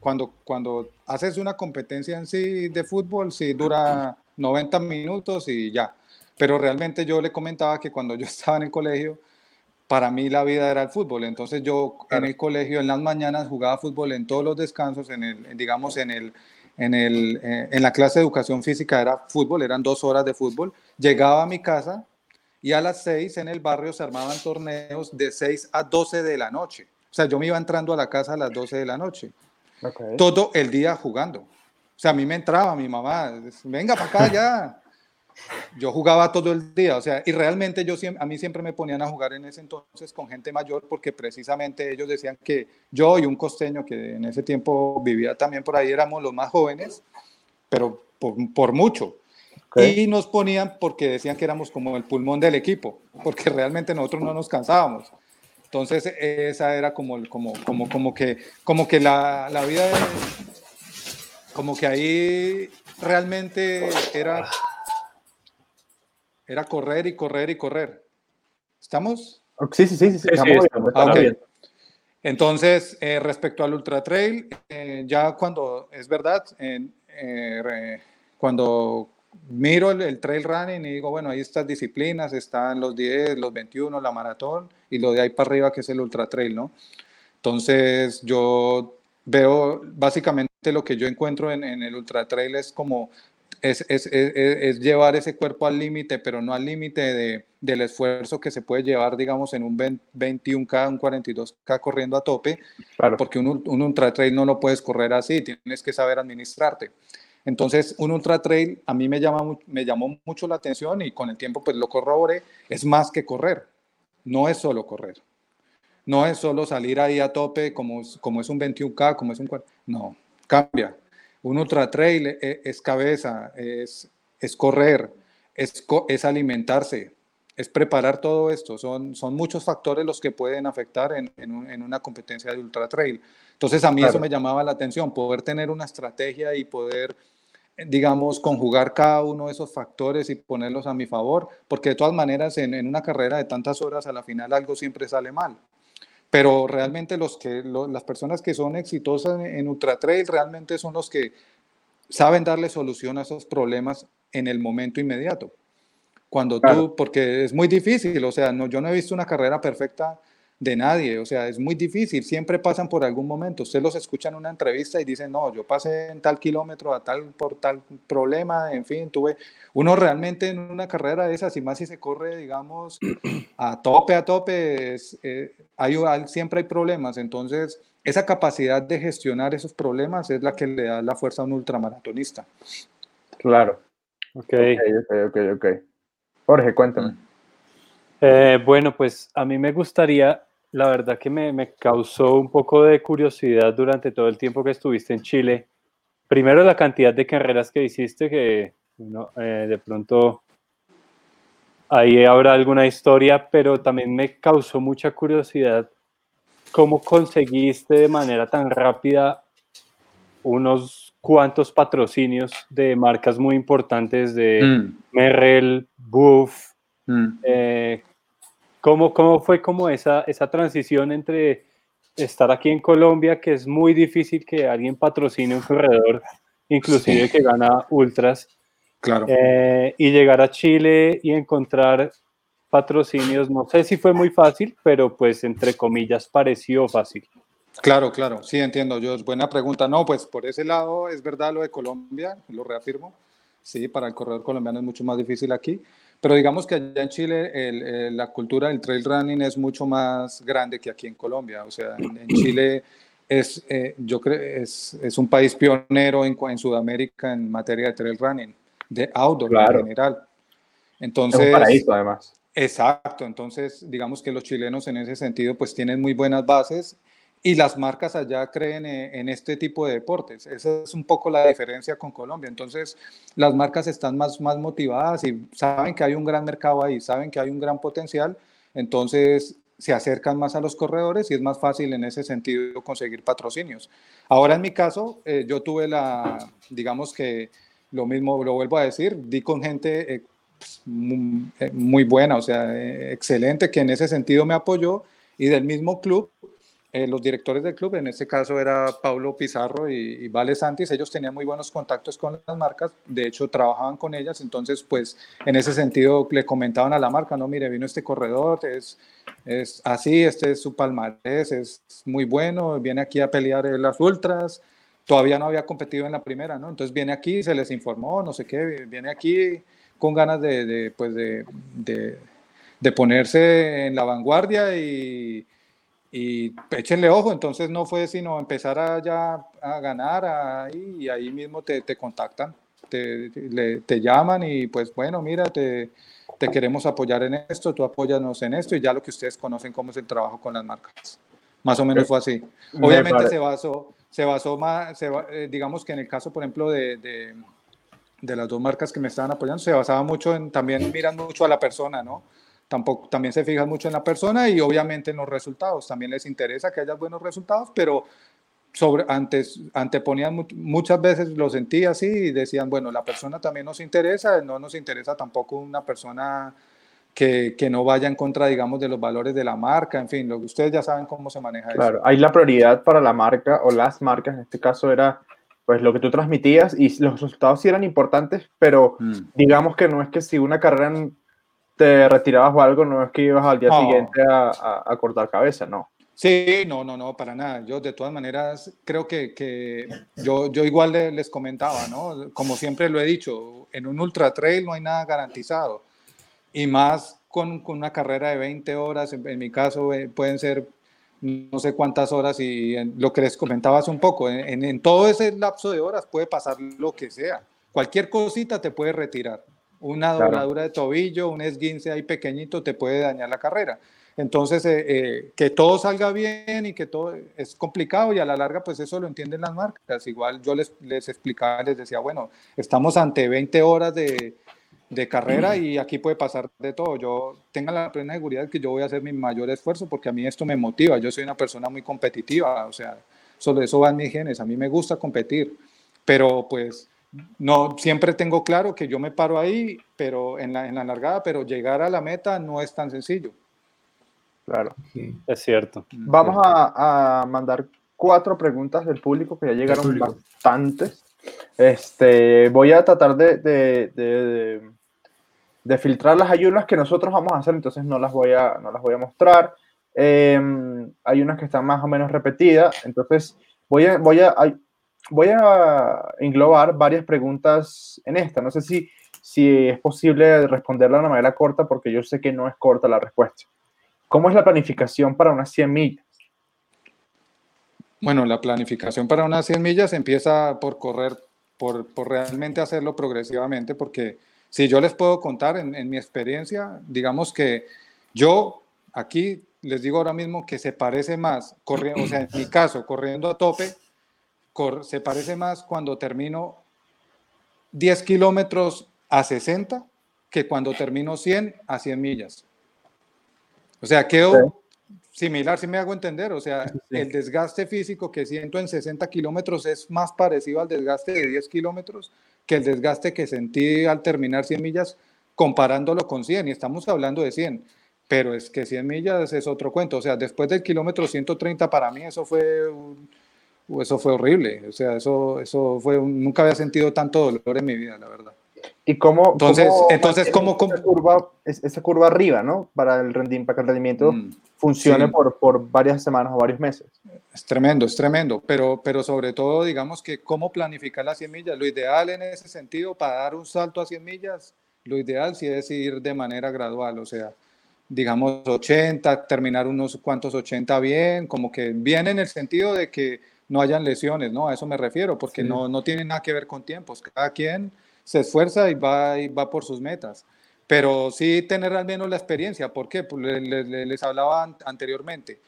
cuando, cuando haces una competencia en sí de fútbol, sí dura 90 minutos y ya. Pero realmente yo le comentaba que cuando yo estaba en el colegio, para mí la vida era el fútbol. Entonces yo en el colegio en las mañanas jugaba fútbol en todos los descansos, en el, digamos en el, en, el, eh, en la clase de educación física era fútbol, eran dos horas de fútbol. Llegaba a mi casa y a las seis en el barrio se armaban torneos de 6 a 12 de la noche. O sea, yo me iba entrando a la casa a las 12 de la noche. Todo el día jugando. O sea, a mí me entraba mi mamá, venga para acá ya yo jugaba todo el día, o sea, y realmente yo a mí siempre me ponían a jugar en ese entonces con gente mayor porque precisamente ellos decían que yo y un costeño que en ese tiempo vivía también por ahí éramos los más jóvenes, pero por, mucho. Y nos ponían porque decían que éramos como el pulmón del equipo, porque realmente nosotros no nos cansábamos. Entonces esa era como, como, como, como que, como que la, la vida, como que ahí realmente era era correr y correr y correr. ¿Estamos? Sí, sí, sí, sí. Entonces, eh, respecto al ultra trail, eh, ya cuando es verdad, eh, cuando miro el, trail running y digo, bueno, ahí estas disciplinas, están los 10, los 21, la maratón y lo de ahí para arriba que es el ultra trail, ¿no? Entonces, yo veo básicamente lo que yo encuentro en, en el ultra trail es como es, es, es, es, llevar ese cuerpo al límite, pero no al límite de, del esfuerzo que se puede llevar, digamos, en un 21K, un 42K corriendo a tope, porque un, un, ultra trail no lo puedes correr así, tienes que saber administrarte. Entonces, un ultra trail a mí me, llama, me llamó mucho la atención y con el tiempo pues lo corroboré, es más que correr, no es solo correr. No es solo salir ahí a tope como, como es un 21K, como es un... No, cambia un ultra trail e, es, cabeza, es, es correr, es, es, alimentarse, es preparar todo esto. Son, son muchos factores los que pueden afectar en, en, una competencia de ultra trail. Entonces a mí eso me llamaba la atención, poder tener una estrategia y poder, digamos, conjugar cada uno de esos factores y ponerlos a mi favor, porque de todas maneras en, en una carrera de tantas horas a la final algo siempre sale mal pero realmente los que, las personas que son exitosas en, Ultra Trail realmente son los que saben darle solución a esos problemas en el momento inmediato. Cuando tú, porque es muy difícil, o sea, no, yo no he visto una carrera perfecta de nadie, o sea, es muy difícil, siempre pasan por algún momento. Usted los escucha en una entrevista y dicen, no, yo pasé en tal kilómetro a tal, por tal problema, en fin, tuve. Uno realmente en una carrera de esas, y más si se corre, digamos, a tope, a tope, es, eh, hay, siempre hay problemas. Entonces, esa capacidad de gestionar esos problemas es la que le da la fuerza a un ultramaratonista. Claro. Ok, ok, ok, ok. Jorge, cuéntame. Eh, bueno, pues a mí me gustaría la verdad que me, me, causó un poco de curiosidad durante todo el tiempo que estuviste en Chile. Primero la cantidad de carreras que hiciste, que eh, de pronto ahí habrá alguna historia, pero también me causó mucha curiosidad ¿cómo conseguiste de manera tan rápida unos cuantos patrocinios de marcas muy importantes de Mm, Merrell, Buff? mm. Eh, ¿cómo, ¿Cómo fue como esa, esa transición entre estar aquí en Colombia, que es muy difícil que alguien patrocine un corredor, inclusive que gana ultras, Claro. eh, y llegar a Chile y encontrar patrocinios? No sé si fue muy fácil, pero pues entre comillas pareció fácil. Claro, claro, sí entiendo. Yo, buena pregunta. No, pues por ese lado es verdad lo de Colombia, lo reafirmo. Sí, para el corredor colombiano es mucho más difícil aquí. Pero digamos que allá en Chile el- el- la cultura del trail running es mucho más grande que aquí en Colombia. O sea, en, en Chile es, eh, yo creo, es, es un país pionero en, en Sudamérica en materia de trail running, de outdoor Claro. en general. Es Entonces, un paraíso, además. Exacto, entonces digamos que los chilenos en ese sentido pues tienen muy buenas bases y las marcas allá creen eh, en este tipo de deportes. Esa es un poco la diferencia con Colombia. Entonces las marcas están más, más motivadas y saben que hay un gran mercado ahí, saben que hay un gran potencial, entonces se acercan más a los corredores y es más fácil en ese sentido conseguir patrocinios. Ahora en mi caso, eh, yo tuve la, digamos que lo mismo, lo vuelvo a decir, di con gente... eh, pues, muy, buena, o sea, excelente, que en ese sentido me apoyó y del mismo club, eh, los directores del club, en este caso era Pablo Pizarro y, y Vale Santis, ellos tenían muy buenos contactos con las marcas, de hecho trabajaban con ellas, entonces pues en ese sentido le comentaban a la marca, no, mire, vino este corredor, es, es así, este es su palmarés, es muy bueno, viene aquí a pelear las ultras, todavía no había competido en la primera, ¿no? Entonces viene aquí, se les informó, no sé qué, viene aquí con ganas de, de, pues de, de, de, ponerse en la vanguardia y, y échenle ojo. Entonces no fue sino empezar a, ya a ganar ahí, y ahí mismo te, te contactan, te, te, te, llaman y pues bueno, mira, te, te queremos apoyar en esto, tú apóyanos en esto y ya lo que ustedes conocen cómo es el trabajo con las marcas. Más o menos fue así. Obviamente se basó, se basó más, se, eh, digamos que en el caso, por ejemplo, de, de de las dos marcas que me estaban apoyando se basaba mucho en, también miran mucho a la persona, ¿no? Tampoco, también se fijan mucho en la persona y obviamente en los resultados. También les interesa que haya buenos resultados, pero sobre, antes, anteponían muchas veces, lo sentí así y decían, bueno, la persona también nos interesa, no nos interesa tampoco una persona que, que no vaya en contra, digamos, de los valores de la marca, en fin, lo que ustedes ya saben cómo se maneja claro, eso. Ahí la prioridad para la marca o las marcas, en este caso, era pues lo que tú transmitías y los resultados sí eran importantes, pero mm. digamos que no es que si una carrera te retirabas o algo, no es que ibas al día no. siguiente a, a, a, cortar cabeza, no. Sí, no, no, no, para nada. Yo de todas maneras creo que, que yo, yo igual les comentaba, ¿no? Como siempre lo he dicho, en un ultra trail no hay nada garantizado. Y más con, con una carrera de 20 horas, en, en mi caso eh, pueden ser no sé cuántas horas y en lo que les comentaba hace un poco, en, en, todo ese lapso de horas puede pasar lo que sea. Cualquier cosita te puede retirar. Una claro. dobladura de tobillo, un esguince ahí pequeñito te puede dañar la carrera. Entonces, eh, eh, que todo salga bien y que todo es complicado y a la larga, pues eso lo entienden las marcas. Igual yo les, les explicaba, les decía, bueno, estamos ante 20 horas de, de carrera y aquí puede pasar de todo. Yo tenga la plena seguridad que yo voy a hacer mi mayor esfuerzo porque a mí esto me motiva. Yo soy una persona muy competitiva, o sea, solo eso va en mis genes. A mí me gusta competir, pero pues no siempre tengo claro que yo me paro ahí, pero en la, en la largada, pero llegar a la meta no es tan sencillo. Claro, sí. es cierto. Vamos a, a, mandar cuatro preguntas del público que ya llegaron bastantes. Este, voy a tratar de, de, de, de, filtrarlas. Hay unas que nosotros vamos a hacer, entonces no las voy a, no las voy a mostrar. Eh, hay unas que están más o menos repetidas, entonces voy a, voy a, voy a englobar varias preguntas en esta. No sé si, si es posible responderla de una manera corta, porque yo sé que no es corta la respuesta. ¿Cómo es la planificación para unas 100 millas? Bueno, la planificación para unas 100 millas empieza por correr, por, por realmente hacerlo progresivamente, porque si yo les puedo contar en, en, mi experiencia, digamos que yo aquí les digo ahora mismo que se parece más, corriendo, o sea, en mi caso, corriendo a tope, se parece más cuando termino 10 kilómetros a 60 que cuando termino 100 a 100 millas. O sea, quedo, similar, si me hago entender, o sea, el desgaste físico que siento en 60 kilómetros es más parecido al desgaste de 10 kilómetros que el desgaste que sentí al terminar 100 millas comparándolo con 100, y estamos hablando de 100, pero es que 100 millas es otro cuento, o sea, después del kilómetro 130 para mí eso fue, eso fue horrible, o sea, eso, eso fue, nunca había sentido tanto dolor en mi vida, la verdad. ¿Y cómo? Entonces, cómo, entonces ¿cómo, esa, curva, esa curva arriba, ¿no? Para, el rendimiento, para que el rendimiento mm, funcione por, por varias semanas o varios meses. Es tremendo, es tremendo, pero, pero sobre todo, digamos que cómo planificar las 100 millas. Lo ideal en ese sentido, para dar un salto a 100 millas, lo ideal sí es ir de manera gradual, o sea, digamos 80, terminar unos cuantos 80 bien, como que bien en el sentido de que no hayan lesiones, ¿no? A eso me refiero, porque no, no tiene nada que ver con tiempos. Cada quien se esfuerza y va, y va por sus metas. Pero sí tener al menos la experiencia. ¿Por qué? Pues les, hablaba anteriormente.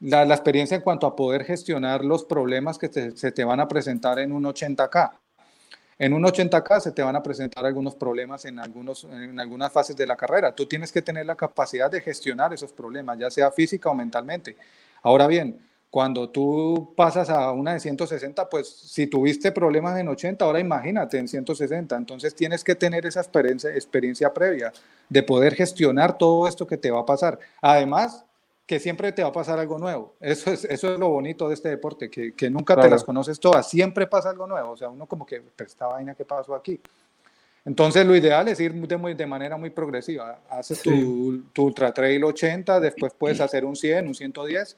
La, la, experiencia en cuanto a poder gestionar los problemas que se te van a presentar en un 80K. En un 80K se te van a presentar algunos problemas en, algunos, en algunas fases de la carrera. Tú tienes que tener la capacidad de gestionar esos problemas, ya sea física o mentalmente. Ahora bien, cuando tú pasas a una de 160, pues si tuviste problemas en 80, ahora imagínate en 160. Entonces tienes que tener esa experiencia, experiencia previa de poder gestionar todo esto que te va a pasar. Además, que siempre te va a pasar algo nuevo. Eso es, eso es lo bonito de este deporte, que, que nunca te las conoces todas. Siempre pasa algo nuevo. O sea, uno como que, esta vaina que pasó aquí. Entonces, lo ideal es ir de, de manera muy progresiva. Haces tu, tu Ultra Trail 80, después puedes hacer un 100, un 110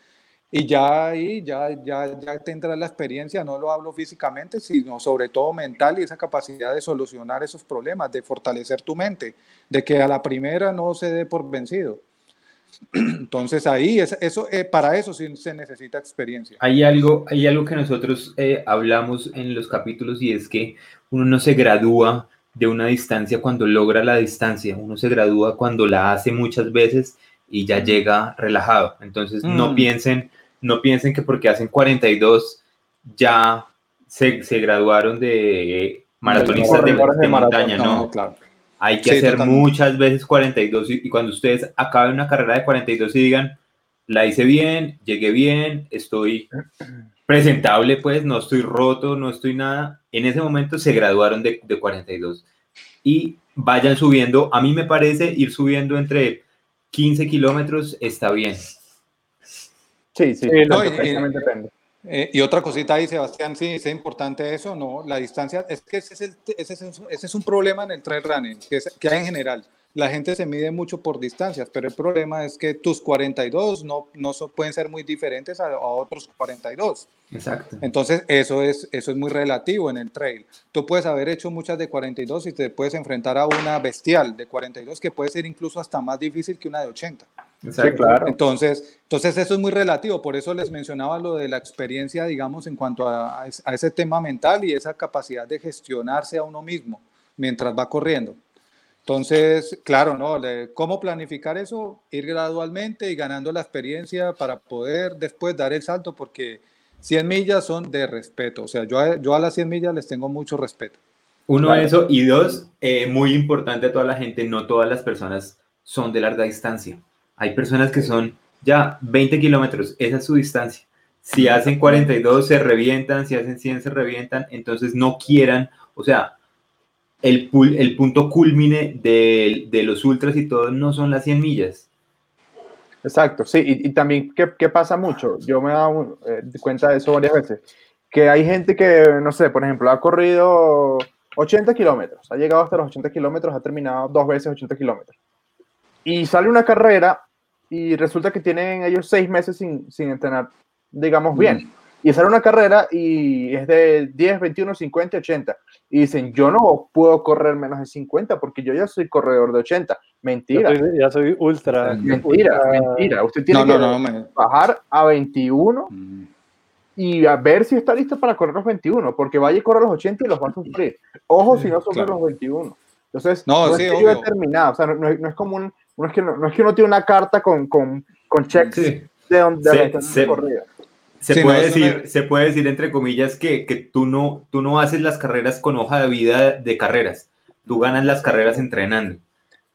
y ya ahí ya, ya, ya tendrás la experiencia, no lo hablo físicamente, sino sobre todo mental y esa capacidad de solucionar esos problemas, de fortalecer tu mente, de que a la primera no se dé por vencido. Entonces ahí, eso, eh, para eso sí se necesita experiencia. Hay algo, hay algo que nosotros eh, hablamos en los capítulos y es que uno no se gradúa de una distancia cuando logra la distancia, uno se gradúa cuando la hace muchas veces y ya llega relajado. Entonces no mm. piensen no piensen que porque hacen 42 ya se, se graduaron de maratonistas de, de, montaña, ¿no? claro. Hay que hacer muchas veces 42 y, cuando ustedes acaben una carrera de 42 y digan, la hice bien, llegué bien, estoy presentable, pues no estoy roto, no estoy nada, en ese momento se graduaron de, de 42 y vayan subiendo, a mí me parece ir subiendo entre 15 kilómetros está bien, Sí, sí, eh, y, otra cosita ahí, Sebastián, sí, es importante eso, ¿no? La distancia, es que ese es, ese es, ese es un problema en el trail running, que, que hay en general la gente se mide mucho por distancias, pero el problema es que tus 42 no, no pueden ser muy diferentes a, otros 42. Exacto. Entonces, eso es, eso es muy relativo en el trail. Tú puedes haber hecho muchas de 42 y te puedes enfrentar a una bestial de 42 que puede ser incluso hasta más difícil que una de 80. Exacto. claro. Entonces, entonces, eso es muy relativo. Por eso les mencionaba lo de la experiencia, digamos, en cuanto a, a ese tema mental y esa capacidad de gestionarse a uno mismo mientras va corriendo. Entonces, claro, ¿no? ¿Cómo planificar eso? Ir gradualmente y ganando la experiencia para poder después dar el salto, porque 100 millas son de respeto. O sea, yo a, yo a las 100 millas les tengo mucho respeto. Uno, eso. Y dos, eh, muy importante a toda la gente, no todas las personas son de larga distancia. Hay personas que son ya 20 kilómetros, esa es su distancia. Si hacen 42 se revientan, si hacen 100 se revientan, entonces no quieran, o sea, el, punto culmine de, los ultras y todo no son las 100 millas. Exacto, sí, y, también, ¿qué, ¿qué, pasa mucho? Yo me he dado eh, cuenta de eso varias veces, que hay gente que, no sé, por ejemplo, ha corrido 80 kilómetros, ha llegado hasta los 80 kilómetros, ha terminado dos veces 80 kilómetros, y sale una carrera y resulta que tienen ellos seis meses sin, sin entrenar, digamos, bien. Y sale una carrera y es de 10, 21, 50, 80 y dicen, yo no puedo correr menos de 50 porque yo ya soy corredor de 80. Mentira. Ya soy, ultra. Mentira, mentira. Usted tiene que bajar a 21 mm. y a ver si está listo para correr los 21, porque vaya y corre los 80 y los va a sufrir. Ojo si no son los 21. Entonces, no, sí, es determinado. O sea, no, es como un, no es que no, es que uno tiene una carta con, con, con checks de donde se, corrida. Se, puede decir, se puede decir, entre comillas, que, que, tú, no, tú no haces las carreras con hoja de vida de carreras. Tú ganas las carreras entrenando.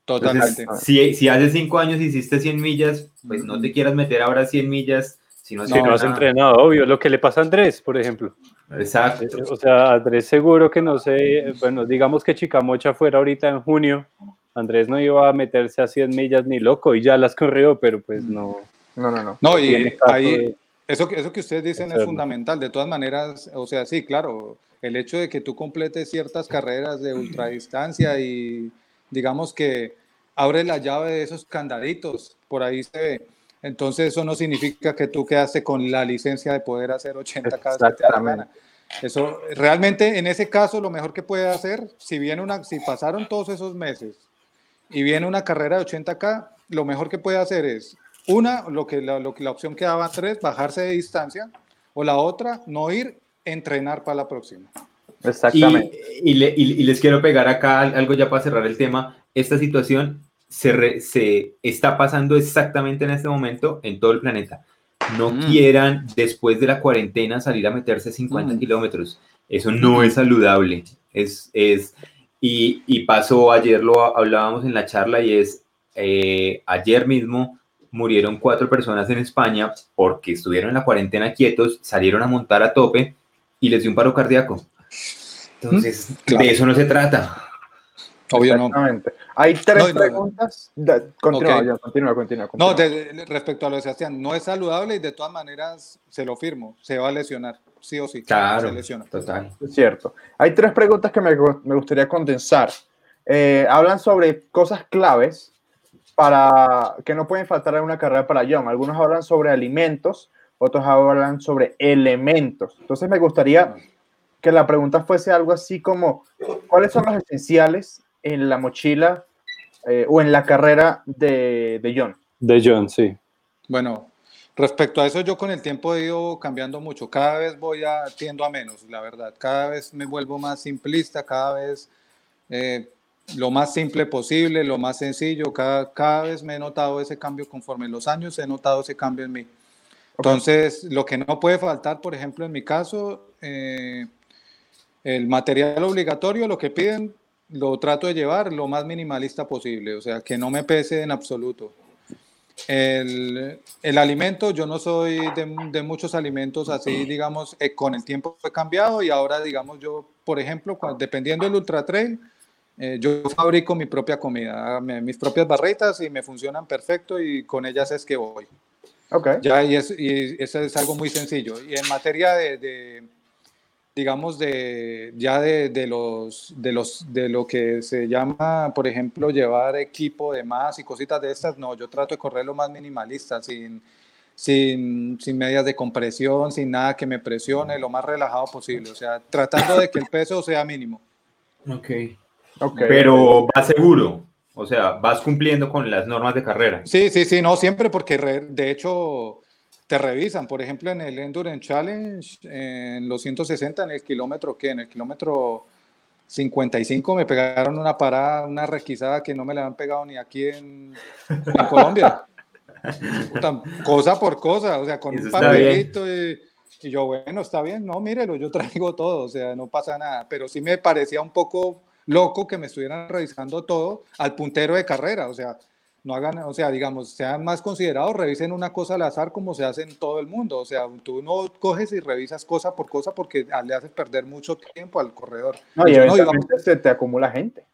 Totalmente. si, si hace cinco años hiciste 100 millas, pues no te quieras meter ahora 100 millas si no, has entrenado, obvio. Lo que le pasa a Andrés, por ejemplo. Exacto. Eh, o sea, Andrés seguro que no sé, bueno, digamos que Chicamocha fuera ahorita en junio, Andrés no iba a meterse a 100 millas ni loco y ya las corrió, pero pues no. No, no, no. No, y ahí, eso, eso que ustedes dicen es fundamental. De todas maneras, o sea, sí, claro, el hecho de que tú completes ciertas carreras de ultradistancia y digamos que abre la llave de esos candaditos, por ahí se ve. Entonces eso no significa que tú quedaste con la licencia de poder hacer 80 cada Eso realmente en ese caso lo mejor que puede hacer, si viene una, si pasaron todos esos meses y viene una carrera de 80k, lo mejor que puede hacer es una, lo que la, lo que la opción que daba tres, bajarse de distancia, o la otra, no ir, entrenar para la próxima. Exactamente. Y, y, les quiero pegar acá algo ya para cerrar el tema. Esta situación se, se está pasando exactamente en este momento en todo el planeta. No mm. quieran después de la cuarentena salir a meterse 50 mm. kilómetros. Eso no es saludable. Es, es, y, y, pasó ayer, lo hablábamos en la charla, y es eh, ayer mismo murieron cuatro personas en España porque estuvieron en la cuarentena quietos, salieron a montar a tope y les dio un paro cardíaco. Entonces, de eso no se trata. Obvio no. Hay tres preguntas. Continúa, continúa, continúa, No, respecto a lo de Sebastián, no es saludable y de todas maneras se lo firmo, se va a lesionar, sí o sí. Claro, se lesiona. total. Es cierto. Hay tres preguntas que me, me gustaría condensar. Eh, hablan sobre cosas claves para que no pueden faltar en una carrera para John. Algunos hablan sobre alimentos, otros hablan sobre elementos. Entonces me gustaría que la pregunta fuese algo así como, ¿cuáles son los esenciales en la mochila eh, o en la carrera de, de John? De John, sí. Bueno, respecto a eso yo con el tiempo he ido cambiando mucho. Cada vez voy a, tiendo a menos, la verdad. Cada vez me vuelvo más simplista, cada vez... Eh, lo más simple posible, lo más sencillo. Cada, cada vez me he notado ese cambio conforme los años, he notado ese cambio en mí. Entonces, lo que no puede faltar, por ejemplo, en mi caso, eh, el material obligatorio, lo que piden, lo trato de llevar lo más minimalista posible, o sea, que no me pese en absoluto. El, el alimento, yo no soy de, de, muchos alimentos así, digamos, eh, con el tiempo he cambiado y ahora, digamos, yo, por ejemplo, dependiendo del ultra trail, eh, yo fabrico mi propia comida, mis propias barritas y me funcionan perfecto y con ellas es que voy. Okay. Ya, y, es, y eso es algo muy sencillo. Y en materia de, de digamos, de, ya de, de, los, de, los, de lo que se llama, por ejemplo, llevar equipo de más y cositas de estas, no, yo trato de correr lo más minimalista, sin, sin, sin medias de compresión, sin nada que me presione, lo más relajado posible, o sea, tratando de que el peso sea mínimo. Ok. Pero va seguro, o sea, vas cumpliendo con las normas de carrera. Sí, sí, sí, no siempre porque de hecho te revisan, por ejemplo, en el Endurance Challenge, en los 160, en el kilómetro que, en el kilómetro 55 me pegaron una parada, una requisada que no me la han pegado ni aquí en, Colombia. cosa por cosa, o sea, con un papelito y, y, yo, bueno, está bien, no, mírelo, yo traigo todo, o sea, no pasa nada, pero sí me parecía un poco loco que me estuvieran revisando todo al puntero de carrera, o sea, no hagan, o sea, digamos, sean más considerados, revisen una cosa al azar como se hace en todo el mundo, o sea, tú no coges y revisas cosa por cosa porque le haces perder mucho tiempo al corredor. No, y, eventualmente se te acumula gente.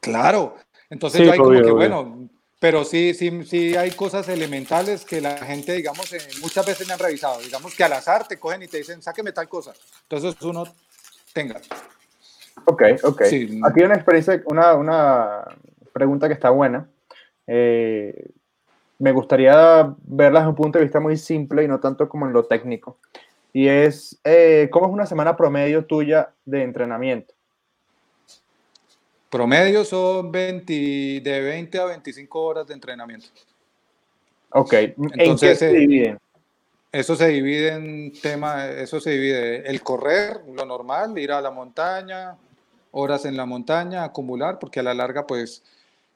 Claro, entonces yo hay como que, bueno, pero sí, sí, sí hay cosas elementales que la gente, digamos, eh, muchas veces me han revisado, digamos que al azar te cogen y te dicen, sáqueme tal cosa, entonces uno tenga. Ok, ok. Aquí hay una experiencia, una, una pregunta que está buena. Eh, me gustaría verla desde un punto de vista muy simple y no tanto como en lo técnico. Y es, eh, ¿cómo es una semana promedio tuya de entrenamiento? Promedio son 20, de 20 a 25 horas de entrenamiento. Ok, ¿en qué se eh, dividen? Eso se divide en tema, eso se divide el correr, lo normal, ir a la montaña, horas en la montaña, acumular, porque a la larga, pues,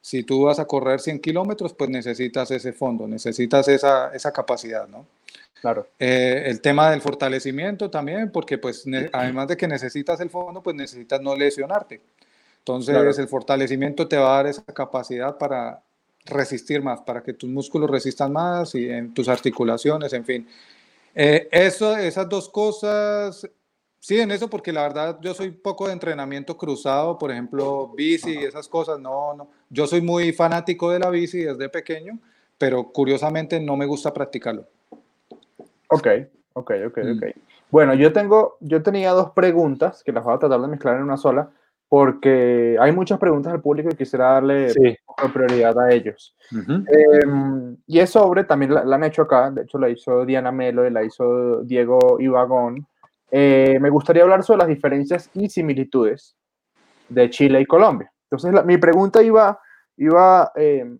si tú vas a correr 100 kilómetros, pues necesitas ese fondo, necesitas esa, esa capacidad, ¿no? Claro. Eh, el tema del fortalecimiento también, porque pues además de que necesitas el fondo, pues necesitas no lesionarte. Entonces el fortalecimiento te va a dar esa capacidad para resistir más, para que tus músculos resistan más y en tus articulaciones, en fin. Eh, eso, esas dos cosas, sí, en eso, porque la verdad yo soy poco de entrenamiento cruzado, por ejemplo, bici y esas cosas, no, no. Yo soy muy fanático de la bici desde pequeño, pero curiosamente no me gusta practicarlo. Ok, ok, ok, mm. ok. Bueno, yo tengo, yo tenía dos preguntas que las voy a tratar de mezclar en una sola, porque hay muchas preguntas al público y quisiera darle prioridad a ellos. Em, y es sobre, también la, han hecho acá, de hecho la hizo Diana Melo y la hizo Diego Ibagón. Eh, me gustaría hablar sobre las diferencias y similitudes de Chile y Colombia. Entonces, mi pregunta iba, iba em,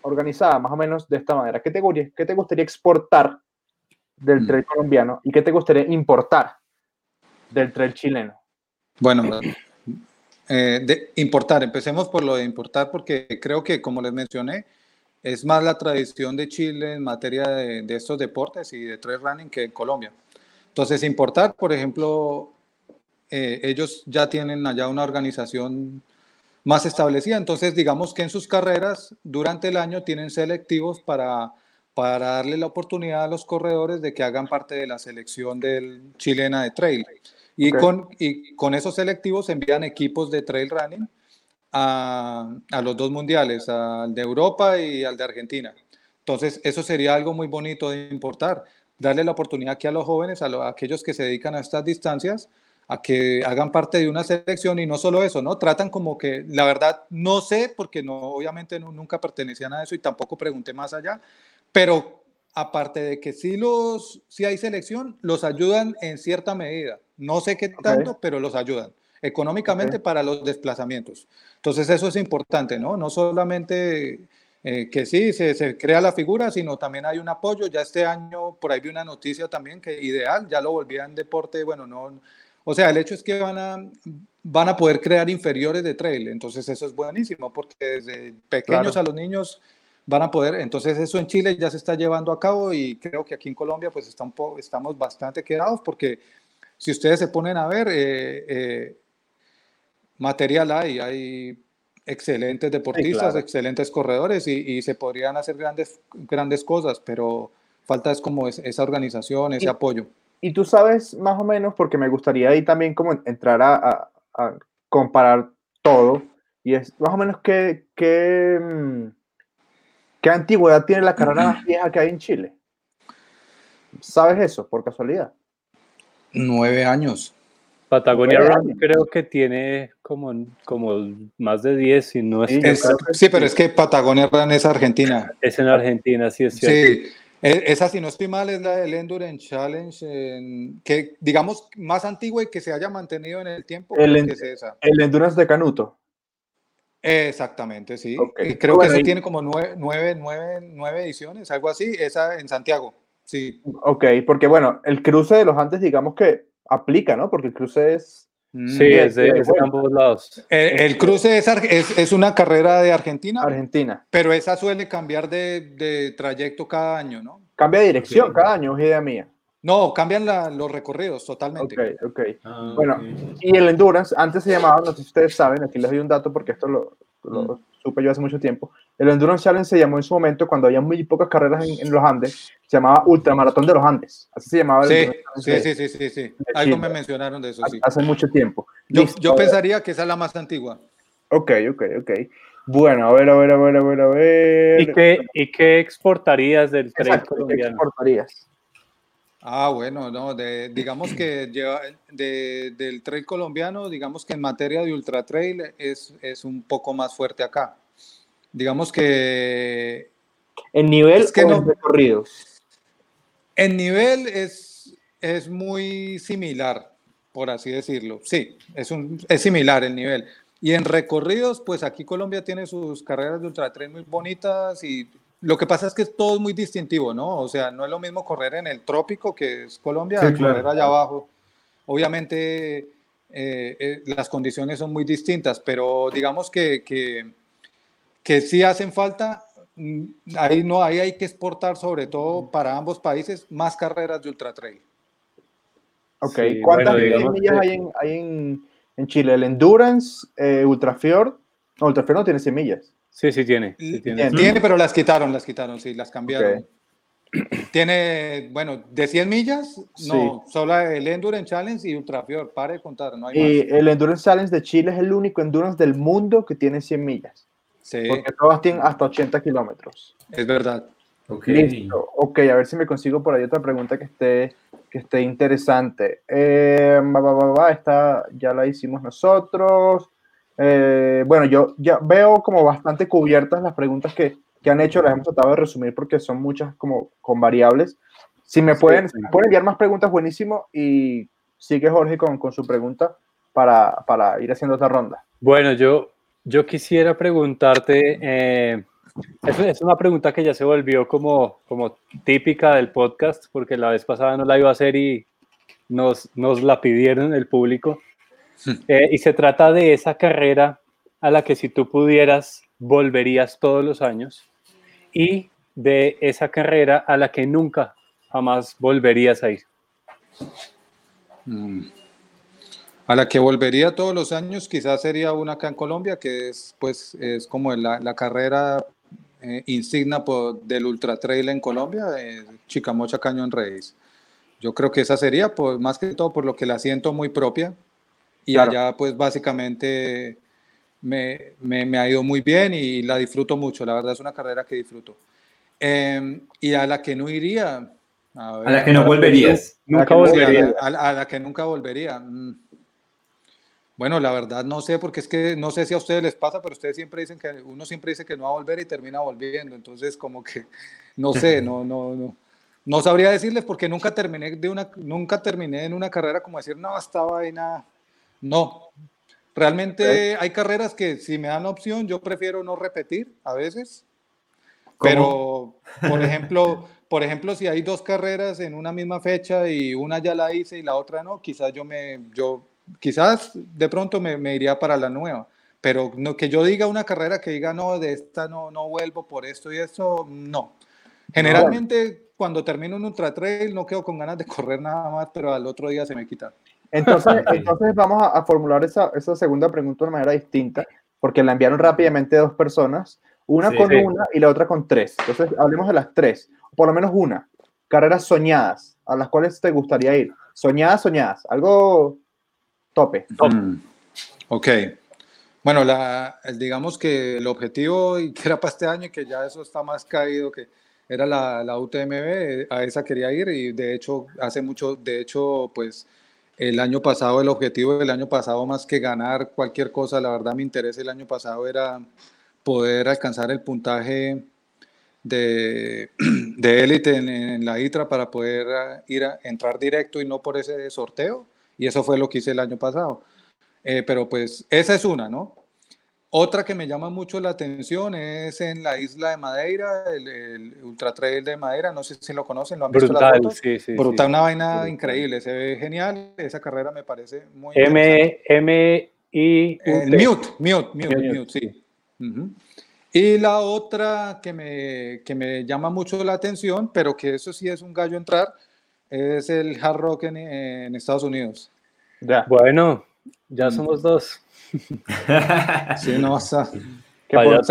organizada más o menos de esta manera. ¿Qué te, qué te gustaría exportar del mm. trail colombiano y qué te gustaría importar del trail chileno? Bueno, eh, de importar, empecemos por lo de importar porque creo que, como les mencioné, es más la tradición de Chile en materia de, estos deportes y de trail running que en Colombia. Entonces, importar, por ejemplo, eh, ellos ya tienen allá una organización más establecida, entonces digamos que en sus carreras durante el año tienen selectivos para, para darle la oportunidad a los corredores de que hagan parte de la selección del chilena de trail. Y, con, y con esos selectivos envían equipos de trail running a, a, los dos mundiales, al de Europa y al de Argentina. Entonces, eso sería algo muy bonito de importar, darle la oportunidad aquí a los jóvenes, a, aquellos que se dedican a estas distancias, a que hagan parte de una selección y no solo eso, ¿no? Tratan como que, la verdad, no sé, porque no, obviamente nunca pertenecían a eso y tampoco pregunté más allá, pero aparte de que sí, los, sí hay selección, los ayudan en cierta medida. No sé qué tanto, pero los ayudan económicamente para los desplazamientos. Entonces eso es importante, ¿no? No solamente eh, que sí, se, se, crea la figura, sino también hay un apoyo. Ya este año por ahí vi una noticia también que ideal, ya lo volvían deporte, bueno, no, o sea, el hecho es que van a, van a poder crear inferiores de trail, entonces eso es buenísimo porque desde pequeños a los niños van a poder, entonces eso en Chile ya se está llevando a cabo y creo que aquí en Colombia pues está estamos bastante quedados porque si ustedes se ponen a ver, eh, eh, material hay, hay excelentes deportistas, excelentes corredores y, se podrían hacer grandes, grandes cosas, pero falta es como esa organización, ese apoyo. Y tú sabes más o menos, porque me gustaría ahí también como entrar a, a, comparar todo, y es más o menos qué, qué, mm, ¿Qué antigüedad tiene la carrera más vieja que hay en Chile? ¿Sabes eso, por casualidad? Nueve años. Patagonia Run creo que tiene como, como más de diez, y no es, sí, pero es que Patagonia Run es Argentina. Es en Argentina, sí es cierto. Sí, e, esa si no estoy mal es la del Endurance Challenge, que digamos más antigua y que se haya mantenido en el tiempo. El, el Endurance de Canuto. Exactamente, sí. Creo que ese tiene como nueve, nueve, nueve, nueve, ediciones, algo así, esa en Santiago, sí. Ok, porque bueno, el cruce de los Andes digamos que aplica, ¿no? Porque el cruce es... Mm, sí, es de, ambos lados. El, cruce es, es, es, una carrera de Argentina. Argentina. Pero esa suele cambiar de, de trayecto cada año, ¿no? Cambia de dirección cada año, es idea mía. No, cambian los recorridos totalmente. Ok, ok. Ah, bueno, y el endurance, antes se llamaba, no sé si ustedes saben, aquí les doy un dato porque esto lo, lo mm. supe yo hace mucho tiempo. El Endurance Challenge se llamó en su momento, cuando había muy pocas carreras en, los Andes, se llamaba Ultramaratón de los Andes. Así se llamaba. Sí, sí, sí, sí, sí, sí. Algo me mencionaron de eso, sí. Hace mucho tiempo. Yo, yo pensaría que esa es la más antigua. Ok, ok, ok. Bueno, a ver, a ver, a ver, a ver, a ver. ¿Y qué, y qué exportarías del tren colombiano? ¿Qué exportarías? Ah, bueno, no, digamos que lleva, del trail colombiano, digamos que en materia de ultra trail es, es un poco más fuerte acá. Digamos que... ¿En nivel es que no, recorridos? En nivel es, es muy similar, por así decirlo. Sí, es, un, es similar el nivel. Y en recorridos, pues aquí Colombia tiene sus carreras de ultra trail muy bonitas y lo que pasa es que todo es muy distintivo, ¿no? O sea, no es lo mismo correr en el trópico, que es Colombia, correr allá abajo. Obviamente eh, eh, las condiciones son muy distintas, pero digamos que, que, que sí hacen falta, mm, ahí, no, ahí hay que exportar sobre todo para ambos países más carreras de ultra trail. Ok, ¿cuántas millas hay, en, hay en Chile, el Endurance, eh, Ultrafjord. No, Ultrafjord no tiene 100 millas. Sí, sí tiene. tiene. tiene. pero las quitaron, las quitaron, sí, las cambiaron. Tiene, bueno, de 100 millas, no, solo el Endurance Challenge y Ultrafjord, pare de contar, no hay y el Endurance Challenge de Chile es el único Endurance del mundo que tiene 100 millas. Sí. Porque todas tienen hasta 80 kilómetros. Es verdad. Okay. Listo. Ok, a ver si me consigo por ahí otra pregunta que esté, que esté interesante. Eh, esta ya la hicimos nosotros. Eh, bueno, yo ya veo como bastante cubiertas las preguntas que, que, han hecho, las hemos tratado de resumir porque son muchas como con variables. Si me pueden, pueden enviar más preguntas, buenísimo. Y sigue Jorge con, con su pregunta para, para, ir haciendo otra ronda. Bueno, yo, yo quisiera preguntarte... Eh, es, una pregunta que ya se volvió como, como típica del podcast, porque la vez pasada no la iba a hacer y nos, nos la pidieron el público. Eh, y se trata de esa carrera a la que si tú pudieras, volverías todos los años. Y de esa carrera a la que nunca, jamás volverías a ir. Mm. A la que volvería todos los años, quizás sería una acá en Colombia, que es, pues, es como la, carrera eh, insignia por, del Ultra Trail en Colombia, eh, Chicamocha Cañón Reyes. Yo creo que esa sería, pues, más que todo por lo que la siento muy propia. Y allá, pues básicamente me, me, ha ido muy bien y la disfruto mucho. La verdad es una carrera que disfruto. Em, y a la que no iría. A, la que no volverías. Nunca volvería. A, la que nunca volvería. Mm. Bueno, la verdad no sé, porque es que no sé si a ustedes les pasa, pero ustedes siempre dicen que uno siempre dice que no va a volver y termina volviendo. Entonces, como que no sé, no, no, no. No sabría decirles porque nunca terminé de una, nunca terminé en una carrera como decir, no, estaba ahí nada. No. Realmente hay carreras que si me dan la opción, yo prefiero no repetir a veces. Pero, por ejemplo, por ejemplo, si hay dos carreras en una misma fecha y una ya la hice y la otra no, quizás yo me, yo quizás de pronto me, me, iría para la nueva, pero no, que yo diga una carrera que diga, no, de esta no, no vuelvo por esto y eso, no. Generalmente cuando termino un ultra trail no quedo con ganas de correr nada más, pero al otro día se me quita. Entonces, entonces vamos a, formular esa, esa, segunda pregunta de manera distinta, porque la enviaron rápidamente dos personas, una con una y la otra con tres. Entonces, hablemos de las tres, por lo menos una. Carreras soñadas, a las cuales te gustaría ir. Soñadas, soñadas, algo Tope. Mm. Ok. Bueno, la, digamos que el objetivo y que era para este año y que ya eso está más caído que era la, la UTMB, a esa quería ir y de hecho hace mucho, de hecho pues el año pasado, el objetivo del año pasado más que ganar cualquier cosa, la verdad mi interés el año pasado era poder alcanzar el puntaje de, de élite en, la ITRA para poder ah, ir a entrar directo y no por ese sorteo. Y eso fue lo que hice el año pasado. Eh, pero pues esa es una, ¿no? Otra que me llama mucho la atención es en la isla de Madeira, el, Ultra Trail de Madeira, no sé si lo conocen, lo han visto Brutal, las Sí, sí, Brutal, una vaina increíble, se ve genial, esa carrera me parece muy M, M, I, Mute, Mute, Mute, Mute, sí. Y la otra que me, que me llama mucho la atención, pero que eso sí es un gallo entrar, es el hard rock en, Estados Unidos. Ya. Bueno, ya somos dos. sí, no, que por,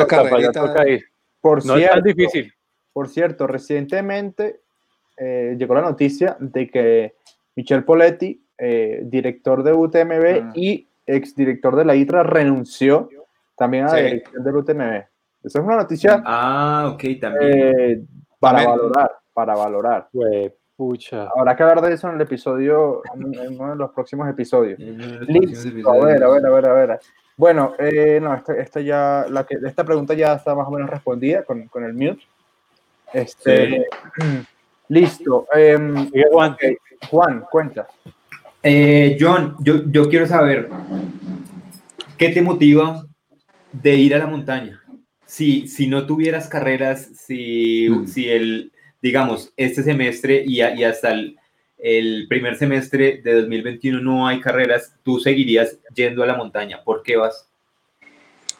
Por no cierto, es tan difícil. Por cierto, recientemente eh, llegó la noticia de que Michel Poletti, eh, director de UTMB ah. y exdirector de la ITRA, renunció también a la dirección del UTMB. Esa es una noticia ah, okay, también. Eh, para valorar, para valorar. Pucha. Habrá que hablar de eso en el episodio, en, uno de los próximos episodios. Listo, a ver, a ver, a ver, a ver. Bueno, eh, no, esta, esta, ya, la que, esta pregunta ya está más o menos respondida con, con el mute. Este, Listo. Em, Juan. Juan, cuenta. Eh, John, yo, yo quiero saber, ¿qué te motiva de ir a la montaña? Si, si no tuvieras carreras, si, mm. si el, digamos, este semestre y, y hasta el, el, primer semestre de 2021 no hay carreras, tú seguirías yendo a la montaña. ¿Por qué vas?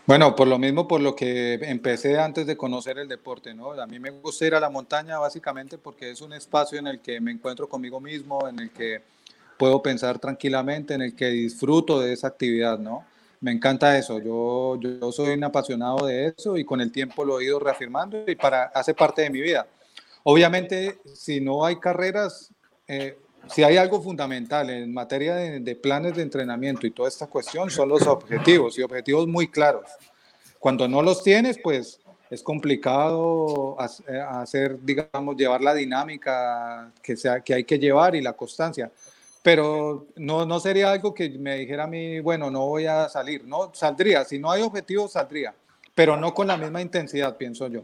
Bueno, por lo mismo, por lo que empecé antes de conocer el deporte, ¿no? A mí me gusta ir a la montaña básicamente porque es un espacio en el que me encuentro conmigo mismo, en el que puedo pensar tranquilamente, en el que disfruto de esa actividad, ¿no? Me encanta eso, yo, yo soy un apasionado de eso y con el tiempo lo he ido reafirmando y para, hace parte de mi vida. Obviamente, si no hay carreras, eh, si hay algo fundamental en materia de, planes de entrenamiento y toda esta cuestión, son los objetivos y objetivos muy claros. Cuando no los tienes, pues es complicado eh, hacer, digamos, llevar la dinámica que, sea, que hay que llevar y la constancia. Pero no, no sería algo que me dijera a mí, bueno, no voy a salir. No, saldría. Si no hay objetivos, saldría. Pero no con la misma intensidad, pienso yo.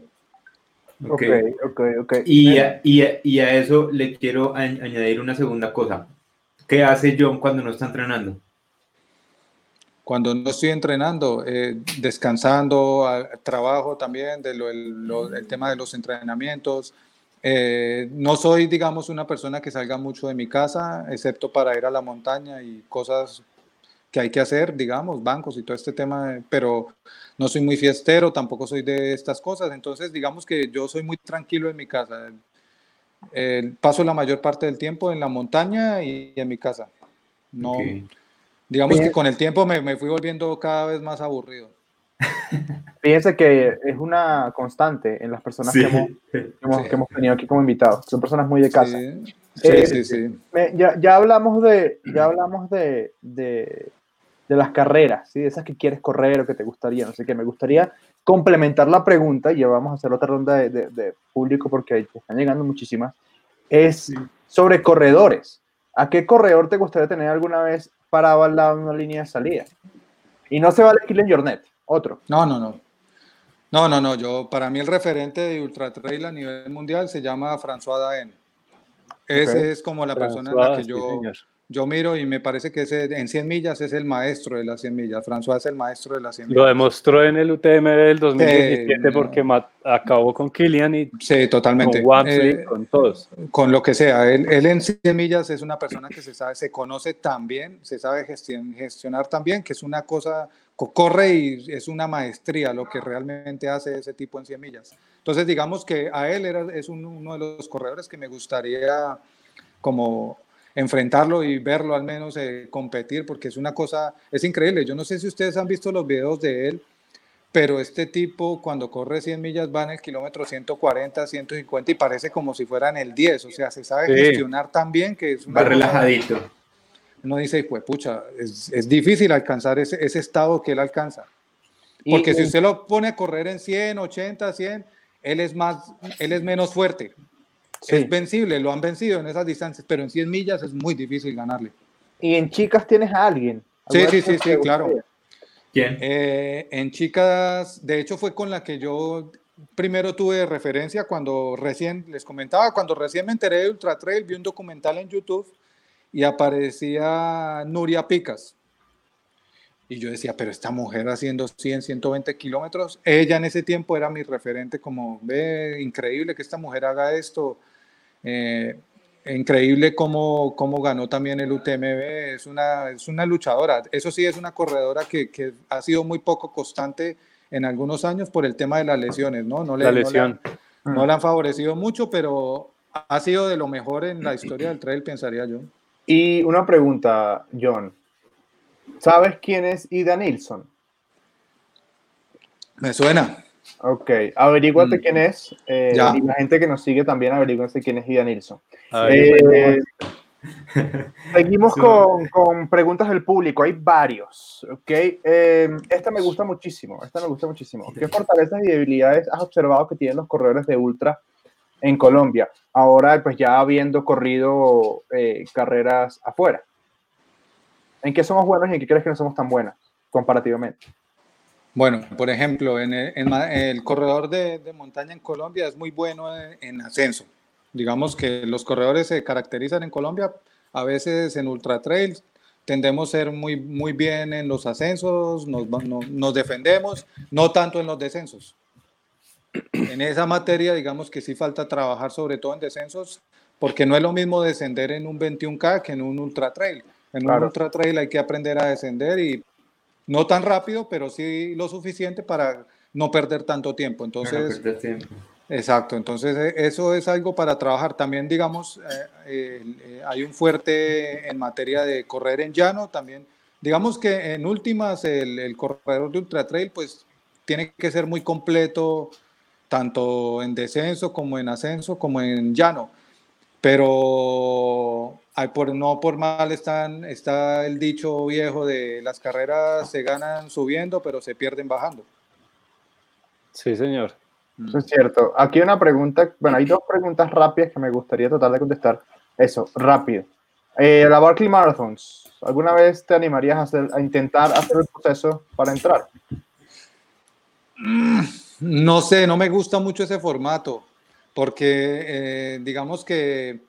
Ok, ok, ok. Y a, y, y a eso le quiero añadir una segunda cosa. ¿Qué hace John cuando no está entrenando? Cuando no estoy entrenando, eh, descansando, trabajo también de lo, el, tema de los entrenamientos. Eh, no soy, digamos, una persona que salga mucho de mi casa, excepto para ir a la montaña y cosas que hay que hacer, digamos, bancos y todo este tema, pero no soy muy fiestero, tampoco soy de estas cosas, entonces digamos que yo soy muy tranquilo en mi casa. paso la mayor parte del tiempo en la montaña y en mi casa. No, digamos que con el tiempo me, me, fui volviendo cada vez más aburrido. Fíjense que es una constante en las personas que, hemos, que, hemos, tenido aquí como invitados. Son personas muy de casa. Sí, eh, sí, sí. ya, ya, hablamos de, ya hablamos de, de, de las carreras, ¿sí? esas que quieres correr o que te gustaría, no sé qué. Me gustaría complementar la pregunta y ya vamos a hacer otra ronda de, de, público porque están llegando muchísimas. Es sobre corredores. ¿A qué corredor te gustaría tener alguna vez parado al lado de una línea de salida? Y no se vale Killian Jornet, otro. No, no, no. No, no, no. Yo, para mí el referente de Ultra Trail a nivel mundial se llama François Daen. Ese es como la persona en la que yo, yo miro y me parece que ese, en 100 millas es el maestro de las 100 millas. François es el maestro de las 100 millas. Lo demostró en el UTM del 2017 porque acabó con Killian y sí, totalmente. con eh, con todos. Con lo que sea. Él, él, en 100 millas es una persona que se sabe, se conoce tan bien, se sabe gestionar, gestionar tan bien, que es una cosa, corre y es una maestría lo que realmente hace ese tipo en 100 millas. Entonces, digamos que a él era, es uno de los corredores que me gustaría como enfrentarlo y verlo al menos eh, competir, porque es una cosa, es increíble. Yo no sé si ustedes han visto los videos de él, pero este tipo cuando corre 100 millas va en el kilómetro 140, 150 y parece como si fuera en el 10, o sea, se sabe gestionar tan bien que es... Va relajadito. Uno dice, pues pucha, es, es difícil alcanzar ese, ese, estado que él alcanza. Porque si usted lo pone a correr en 100, 80, 100, él es, más, él es menos fuerte. Es vencible, lo han vencido en esas distancias, pero en 100 millas es muy difícil ganarle. ¿Y en chicas tienes a alguien? Sí, sí, sí, sí, claro. ¿Quién? Eh, en chicas, de hecho fue con la que yo primero tuve referencia cuando recién, les comentaba, cuando recién me enteré de Ultra Trail, vi un documental en YouTube y aparecía Nuria Picas. Y yo decía, pero esta mujer haciendo 100, 120 kilómetros, ella en ese tiempo era mi referente como, ve, increíble que esta mujer haga esto. Eh, increíble cómo, cómo, ganó también el UTMB, es una, es una luchadora. Eso sí, es una corredora que, que, ha sido muy poco constante en algunos años por el tema de las lesiones, ¿no? no le, la lesión. No, la han favorecido mucho, pero ha sido de lo mejor en la historia del trail, pensaría yo. Y una pregunta, John. ¿Sabes quién es Ida Nilsson? Me suena. Ok, averíguate mm. quién es. Eh, y la gente que nos sigue también averíguate quién es Ida Nilsson. Eh, seguimos con, con, preguntas del público. Hay varios. Ok, eh, esta me gusta muchísimo. Esta me gusta muchísimo. ¿Qué fortalezas y debilidades has observado que tienen los corredores de ultra en Colombia? Ahora, pues ya habiendo corrido carreras afuera. ¿En qué somos buenos y en qué crees que no somos tan buenos comparativamente? Bueno, por ejemplo, en el, corredor de, montaña en Colombia es muy bueno en, ascenso. Digamos que los corredores se caracterizan en Colombia, a veces en ultra trails, tendemos a ser muy, muy bien en los ascensos, nos, nos defendemos, no tanto en los descensos. En esa materia, digamos que sí falta trabajar sobre todo en descensos, porque no es lo mismo descender en un 21K que en un ultra trail. En un ultra trail hay que aprender a descender y no tan rápido, pero sí lo suficiente para no perder tanto tiempo. Entonces, Exacto, entonces eh, eso es algo para trabajar. También, digamos, eh, hay un fuerte en materia de correr en llano, también, digamos que en últimas el, el corredor de ultra trail, pues tiene que ser muy completo, tanto en descenso como en ascenso, como en llano. Pero por, no por mal están, está el dicho viejo de las carreras se ganan subiendo, pero se pierden bajando. Sí, señor. Eso es cierto. Aquí hay una pregunta, bueno, hay dos preguntas rápidas que me gustaría tratar de contestar. Eso, rápido. Eh, la Barclay Marathons, ¿alguna vez te animarías a, hacer, a intentar hacer el proceso para entrar? No sé, no me gusta mucho ese formato, porque eh, digamos que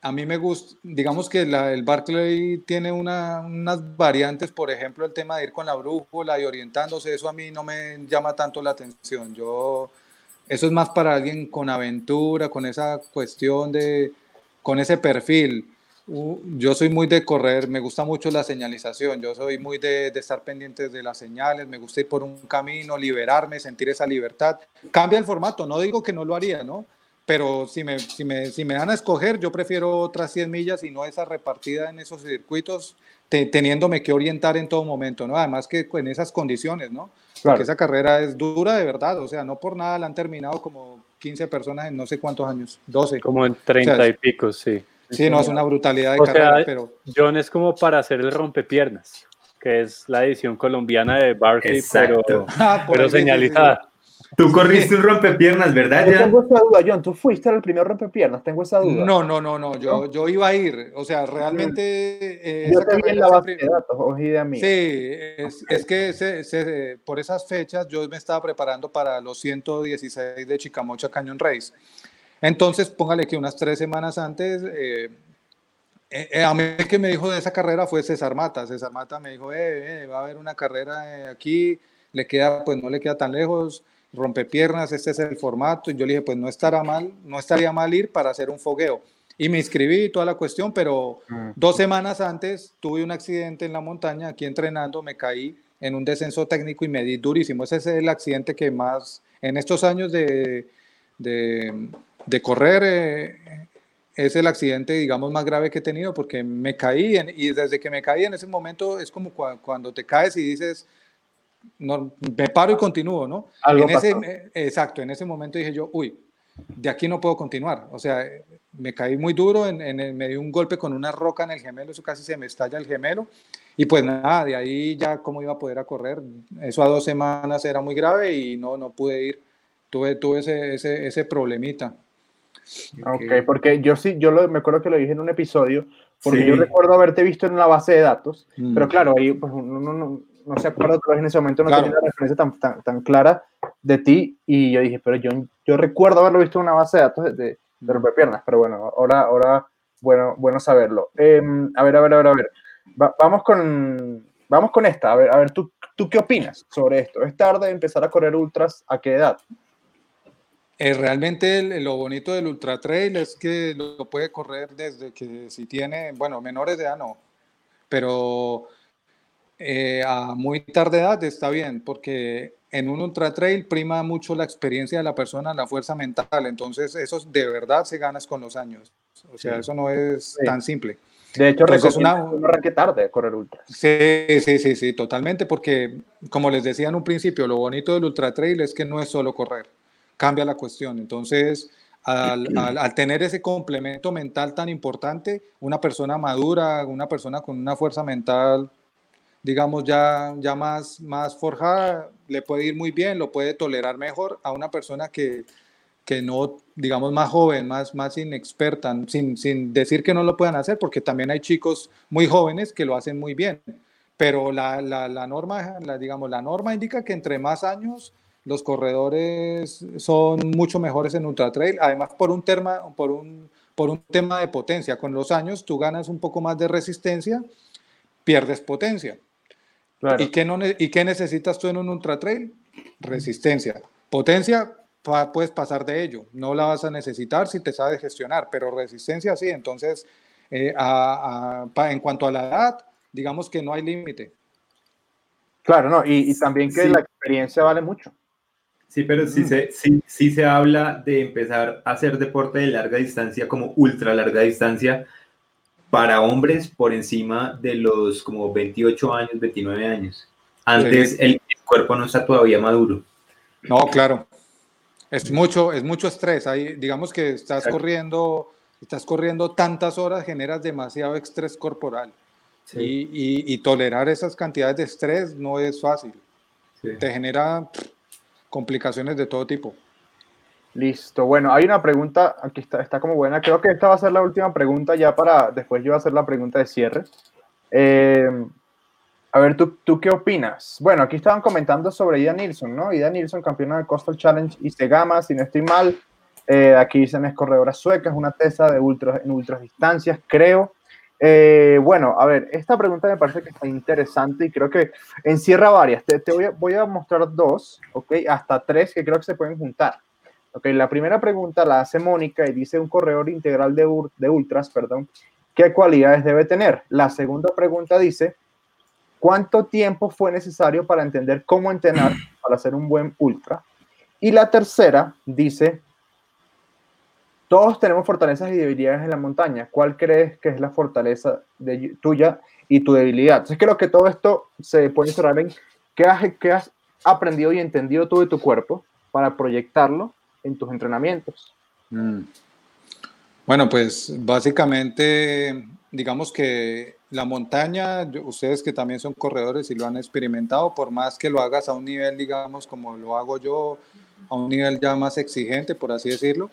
a mí me gusta, digamos que el Barclay tiene unas variantes, por ejemplo, el tema de ir con la brújula y orientándose, eso a mí no me llama tanto la atención. Yo, eso es más para alguien con aventura, con esa cuestión de, con ese perfil. yo soy muy de correr, me gusta mucho la señalización, yo soy muy de, de estar pendiente de las señales, me gusta ir por un camino, liberarme, sentir esa libertad. Cambia el formato, no digo que no lo haría, ¿no? Pero si me, si, me, si me dan a escoger, yo prefiero otras 100 millas y no esa repartida en esos circuitos, teniéndome que orientar en todo momento, ¿no? Además que en esas condiciones, ¿no? Porque esa carrera es dura de verdad, o sea, no por nada la han terminado como 15 personas en no sé cuántos años, 12. Como en 30 y pico, sí. Sí, no, es una brutalidad de carrera, pero... John es como para hacer el rompepiernas, que es la edición colombiana de Barkley, pero, ah, pero señalizada. Tú corriste un rompepiernas, ¿verdad? Yo tengo esa duda, John. Tú fuiste el primer rompepiernas, tengo esa duda. No, no, no, no. Yo, yo iba a ir. O sea, realmente. Eh, yo te en la base de datos, oye, mí. Sí, es, es que por esas fechas yo me estaba preparando para los 116 de Chicamocha Canyon Race. Entonces, póngale que unas tres semanas antes. Eh, eh, a mí el que me dijo de esa carrera fue César Mata. César Mata me dijo, eh, va a haber una carrera aquí, le queda, pues no le queda tan lejos rompepiernas, este es el formato. Y yo le dije, pues no estará mal, no estaría mal ir para hacer un fogueo. Y me inscribí y toda la cuestión, pero mm. dos semanas antes tuve un accidente en la montaña, aquí entrenando, me caí en un descenso técnico y me di durísimo. Ese es el accidente que más, en estos años de, de, de correr, eh, es el accidente, digamos, más grave que he tenido porque me caí y desde que me caí en ese momento es como cuando te caes y dices, no, me paro y continúo, ¿no? en ese, exacto, en ese momento dije yo, uy, de aquí no puedo continuar. O sea, me caí muy duro, en, en me dio un golpe con una roca en el gemelo, eso casi se me estalla el gemelo. Y pues nada, de ahí ya cómo iba a poder a correr. Eso a dos semanas era muy grave y no, no pude ir. Tuve, tuve ese, ese, ese problemita. Ok, porque yo sí, yo lo, me acuerdo que lo dije en un episodio, porque yo recuerdo haberte visto en una base de datos, mm. pero claro, ahí pues, uno, no, no se acuerda, en ese momento no tenía una referencia tan, tan, tan, clara de ti y yo dije, pero yo, yo recuerdo haberlo visto en una base de datos de, de, de piernas, pero bueno, ahora, ahora bueno, bueno saberlo. Em, a ver, a ver, a ver, a ver. vamos con, vamos con esta. A ver, a ver, ¿tú, ¿tú qué opinas sobre esto? ¿Es tarde empezar a correr ultras? ¿A qué edad? Eh, realmente lo bonito del ultra trail es que lo, puede correr desde que si tiene, bueno, menores de edad no, pero eh, a muy tarde edad está bien, porque en un ultra trail prima mucho la experiencia de la persona, la fuerza mental, entonces eso de verdad se ganas con los años. O sea, eso no es tan simple. De hecho, es una, un arranque tarde correr ultra. Sí, sí, sí, sí, totalmente, porque como les decía en un principio, lo bonito del ultra trail es que no es solo correr, cambia la cuestión. Entonces, al, al, tener ese complemento mental tan importante, una persona madura, una persona con una fuerza mental digamos, ya, ya más, más forjada, le puede ir muy bien, lo puede tolerar mejor a una persona que, que no, digamos, más joven, más, más inexperta, sin, sin decir que no lo puedan hacer, porque también hay chicos muy jóvenes que lo hacen muy bien. Pero la, la, la norma, la, digamos, la norma indica que entre más años los corredores son mucho mejores en ultra trail, además por un, tema, por, un, por un tema de potencia. Con los años tú ganas un poco más de resistencia, pierdes potencia. ¿Y, qué no, ¿Y qué necesitas tú en un ultra trail? Resistencia. Potencia, puedes pasar de ello. No la vas a necesitar si te sabes gestionar, pero resistencia sí. Entonces, eh, en cuanto a la edad, digamos que no hay límite. Claro, no, y, también que la experiencia vale mucho. Sí, pero sí, se, sí, sí se habla de empezar a hacer deporte de larga distancia como ultra larga distancia para hombres por encima de los como 28 años, 29 años. Antes el cuerpo no está todavía maduro. No, claro. Es mucho, es mucho estrés. Ahí, digamos que estás corriendo, estás corriendo tantas horas, generas demasiado estrés corporal. Y, tolerar esas cantidades de estrés no es fácil. Te genera complicaciones de todo tipo. Listo. Bueno, hay una pregunta, aquí está, está como buena. Creo que esta va a ser la última pregunta ya para, después yo hacer la pregunta de cierre. Eh, a ver, ¿tú, ¿tú qué opinas? Bueno, aquí estaban comentando sobre Ida Nilsson, ¿no? Ida Nilsson, campeona del Coastal Challenge y Gama, si no estoy mal. Eh, aquí dicen es corredora sueca, es una tesa de ultras, en ultras distancias, creo. Eh, bueno, a ver, esta pregunta me parece que está interesante y creo que encierra varias. Te, te voy, a, voy, a, mostrar dos, ¿ok? Hasta tres que creo que se pueden juntar. Ok, la primera pregunta la hace Mónica y dice un corredor integral de, de ultras, perdón, ¿qué cualidades debe tener? La segunda pregunta dice, ¿cuánto tiempo fue necesario para entender cómo entrenar para ser un buen ultra? Y la tercera dice, todos tenemos fortalezas y debilidades en la montaña. ¿Cuál crees que es la fortaleza tuya y tu debilidad? Entonces creo que todo esto se puede cerrar en qué has, qué has aprendido y entendido tú de tu cuerpo para proyectarlo tus entrenamientos. Mm. Bueno, pues básicamente, digamos que la montaña, ustedes que también son corredores y lo han experimentado, por más que lo hagas a un nivel, digamos, como lo hago yo, a un nivel ya más exigente, por así decirlo,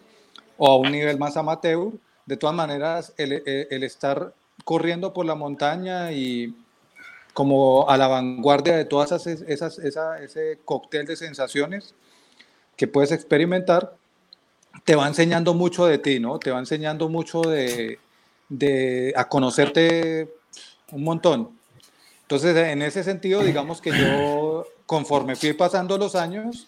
o a un nivel más amateur, de todas maneras, el, estar corriendo por la montaña y como a la vanguardia de todas esas, esas esa, ese cóctel de sensaciones que puedes experimentar, te va enseñando mucho de ti, ¿no? Te va enseñando mucho de, de a conocerte un montón. Entonces, en ese sentido, digamos que yo, conforme fui pasando los años,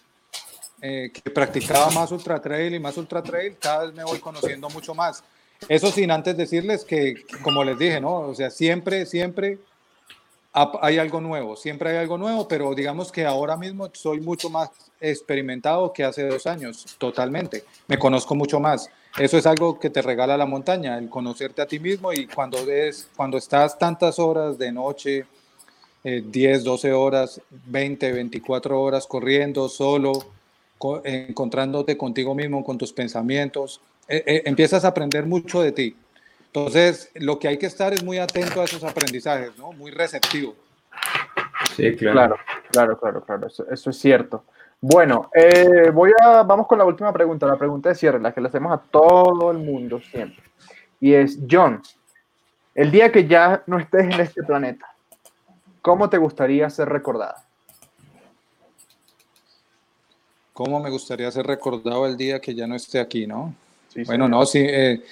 eh, que practicaba más ultra trail y más ultra trail, cada vez me voy conociendo mucho más. Eso sin antes decirles que, como les dije, ¿no? O sea, siempre, siempre hay algo nuevo, siempre hay algo nuevo, pero digamos que ahora mismo soy mucho más experimentado que hace dos años, totalmente. Me conozco mucho más. Eso es algo que te regala la montaña, el conocerte a ti mismo y cuando, ves, cuando estás tantas horas de noche, 10, eh, 12 horas, 20, 24 horas corriendo solo, encontrándote contigo mismo, con tus pensamientos, eh, eh, empiezas a aprender mucho de ti. Entonces, lo que hay que estar es muy atento a esos aprendizajes, ¿no? Muy receptivo. Sí, claro. Claro, claro, claro, Eso, es cierto. Bueno, eh, voy a, vamos con la última pregunta, la pregunta de cierre, la que le hacemos a todo el mundo siempre. Y es, John, el día que ya no estés en este planeta, ¿cómo te gustaría ser recordada? ¿Cómo me gustaría ser recordado el día que ya no esté aquí, no? bueno, no, sí. Eh,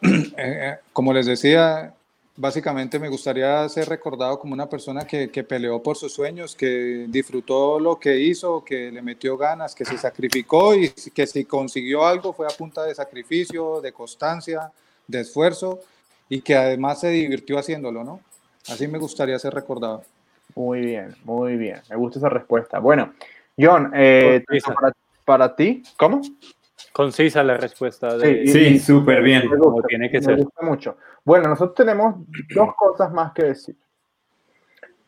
eh, como les decía, básicamente me gustaría ser recordado como una persona que, que, peleó por sus sueños, que disfrutó lo que hizo, que le metió ganas, que se sacrificó y que si consiguió algo fue a punta de sacrificio, de constancia, de esfuerzo y que además se divirtió haciéndolo, ¿no? Así me gustaría ser recordado. Muy bien, muy bien. Me gusta esa respuesta. Bueno, John, eh, para, ti, ¿cómo? Concisa la respuesta. De, sí, súper bien. como tiene que me ser. Gusta mucho. Bueno, nosotros tenemos dos cosas más que decir.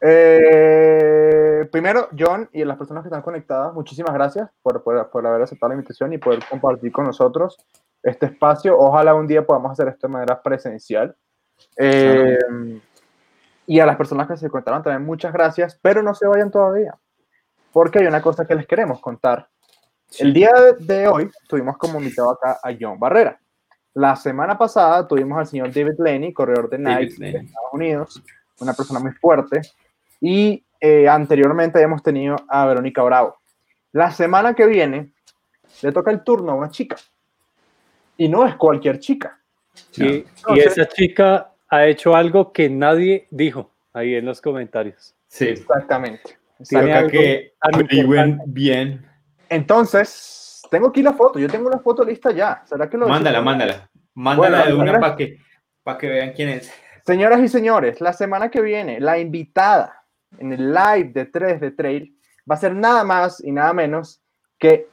Eh, primero, John y las personas que están conectadas, muchísimas gracias por, por, haber aceptado la invitación y poder compartir con nosotros este espacio. Ojalá un día podamos hacer esto de manera presencial. Eh, y a las personas que se conectaron también, muchas gracias, pero no se vayan todavía porque hay una cosa que les queremos contar. El día de hoy tuvimos como invitado acá a John Barrera. La semana pasada tuvimos al señor David Lenny, corredor de Nike de Estados Unidos, una persona muy fuerte. Y eh, anteriormente habíamos tenido a Verónica Bravo. La semana que viene le toca el turno a una chica. Y no es cualquier chica. y esa chica ha hecho algo que nadie dijo ahí en los comentarios. Sí, exactamente. Toca que averigüen bien. Entonces, tengo aquí la foto. Yo tengo la foto lista ya. ¿Será que lo Mándala, mándala. Mándala de una para que, para que vean quién es. Señoras y señores, la semana que viene, la invitada en el live de 3 de Trail va a ser nada más y nada menos que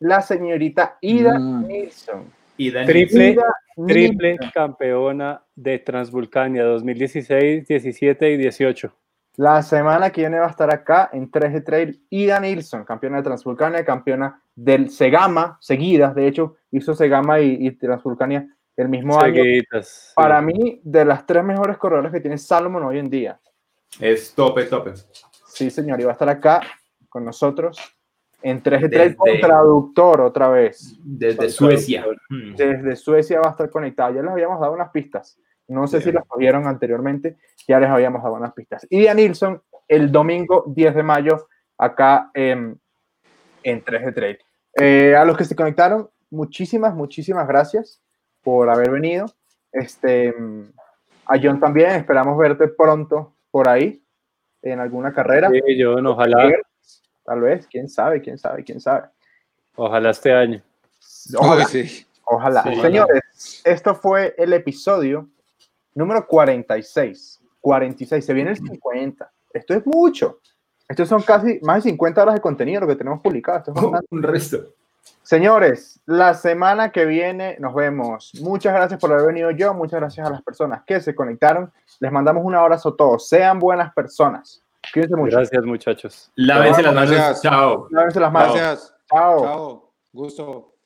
la señorita Ida Mm. Nilsson. Triple, Ida triple Nilsson, campeona de Transvulcania 2016, 17 y 18. La semana que viene va a estar acá en 3 de Trail Ida Nilsson, campeona de Transvulcania, campeona del Segama, seguidas, de hecho, hizo Segama y, y Transvulcania el mismo año. Seguiditas. Para mí, de las tres mejores corredores que tiene Salomon hoy en día. Es tope, tope. Sí, señor, y va a estar acá con nosotros en 3 de Desde- Trail con traductor otra vez. Desde Suecia. Mm. Desde Suecia va a estar conectada. Ya les habíamos dado unas pistas. No sé si las cogieron anteriormente, ya les habíamos dado unas pistas. Y a Nilsson el domingo 10 de mayo acá en, en 3 de Trail. Eh, a los que se conectaron, muchísimas, muchísimas gracias por haber venido. Este, a John también, esperamos verte pronto por ahí en alguna carrera. Sí, John, ojalá, Tal vez, quién sabe, quién sabe, quién sabe. ojalá este año. Ojalá. Sí. Ojalá. Sí. Señores, esto fue el episodio número 46. 46, se viene el 50. Esto es mucho. Estos son casi más de 50 horas de contenido lo que tenemos publicado. Esto es Oh, un resto. Señores, la semana que viene nos vemos. Muchas gracias por haber venido yo. Muchas gracias a las personas que se conectaron. Les mandamos un abrazo a todos. Sean buenas personas. Cuídense mucho. Gracias, muchachos. Lávense las manos. Gracias. Chao. Lávense las manos. Gracias. Chao. Chao. Gusto.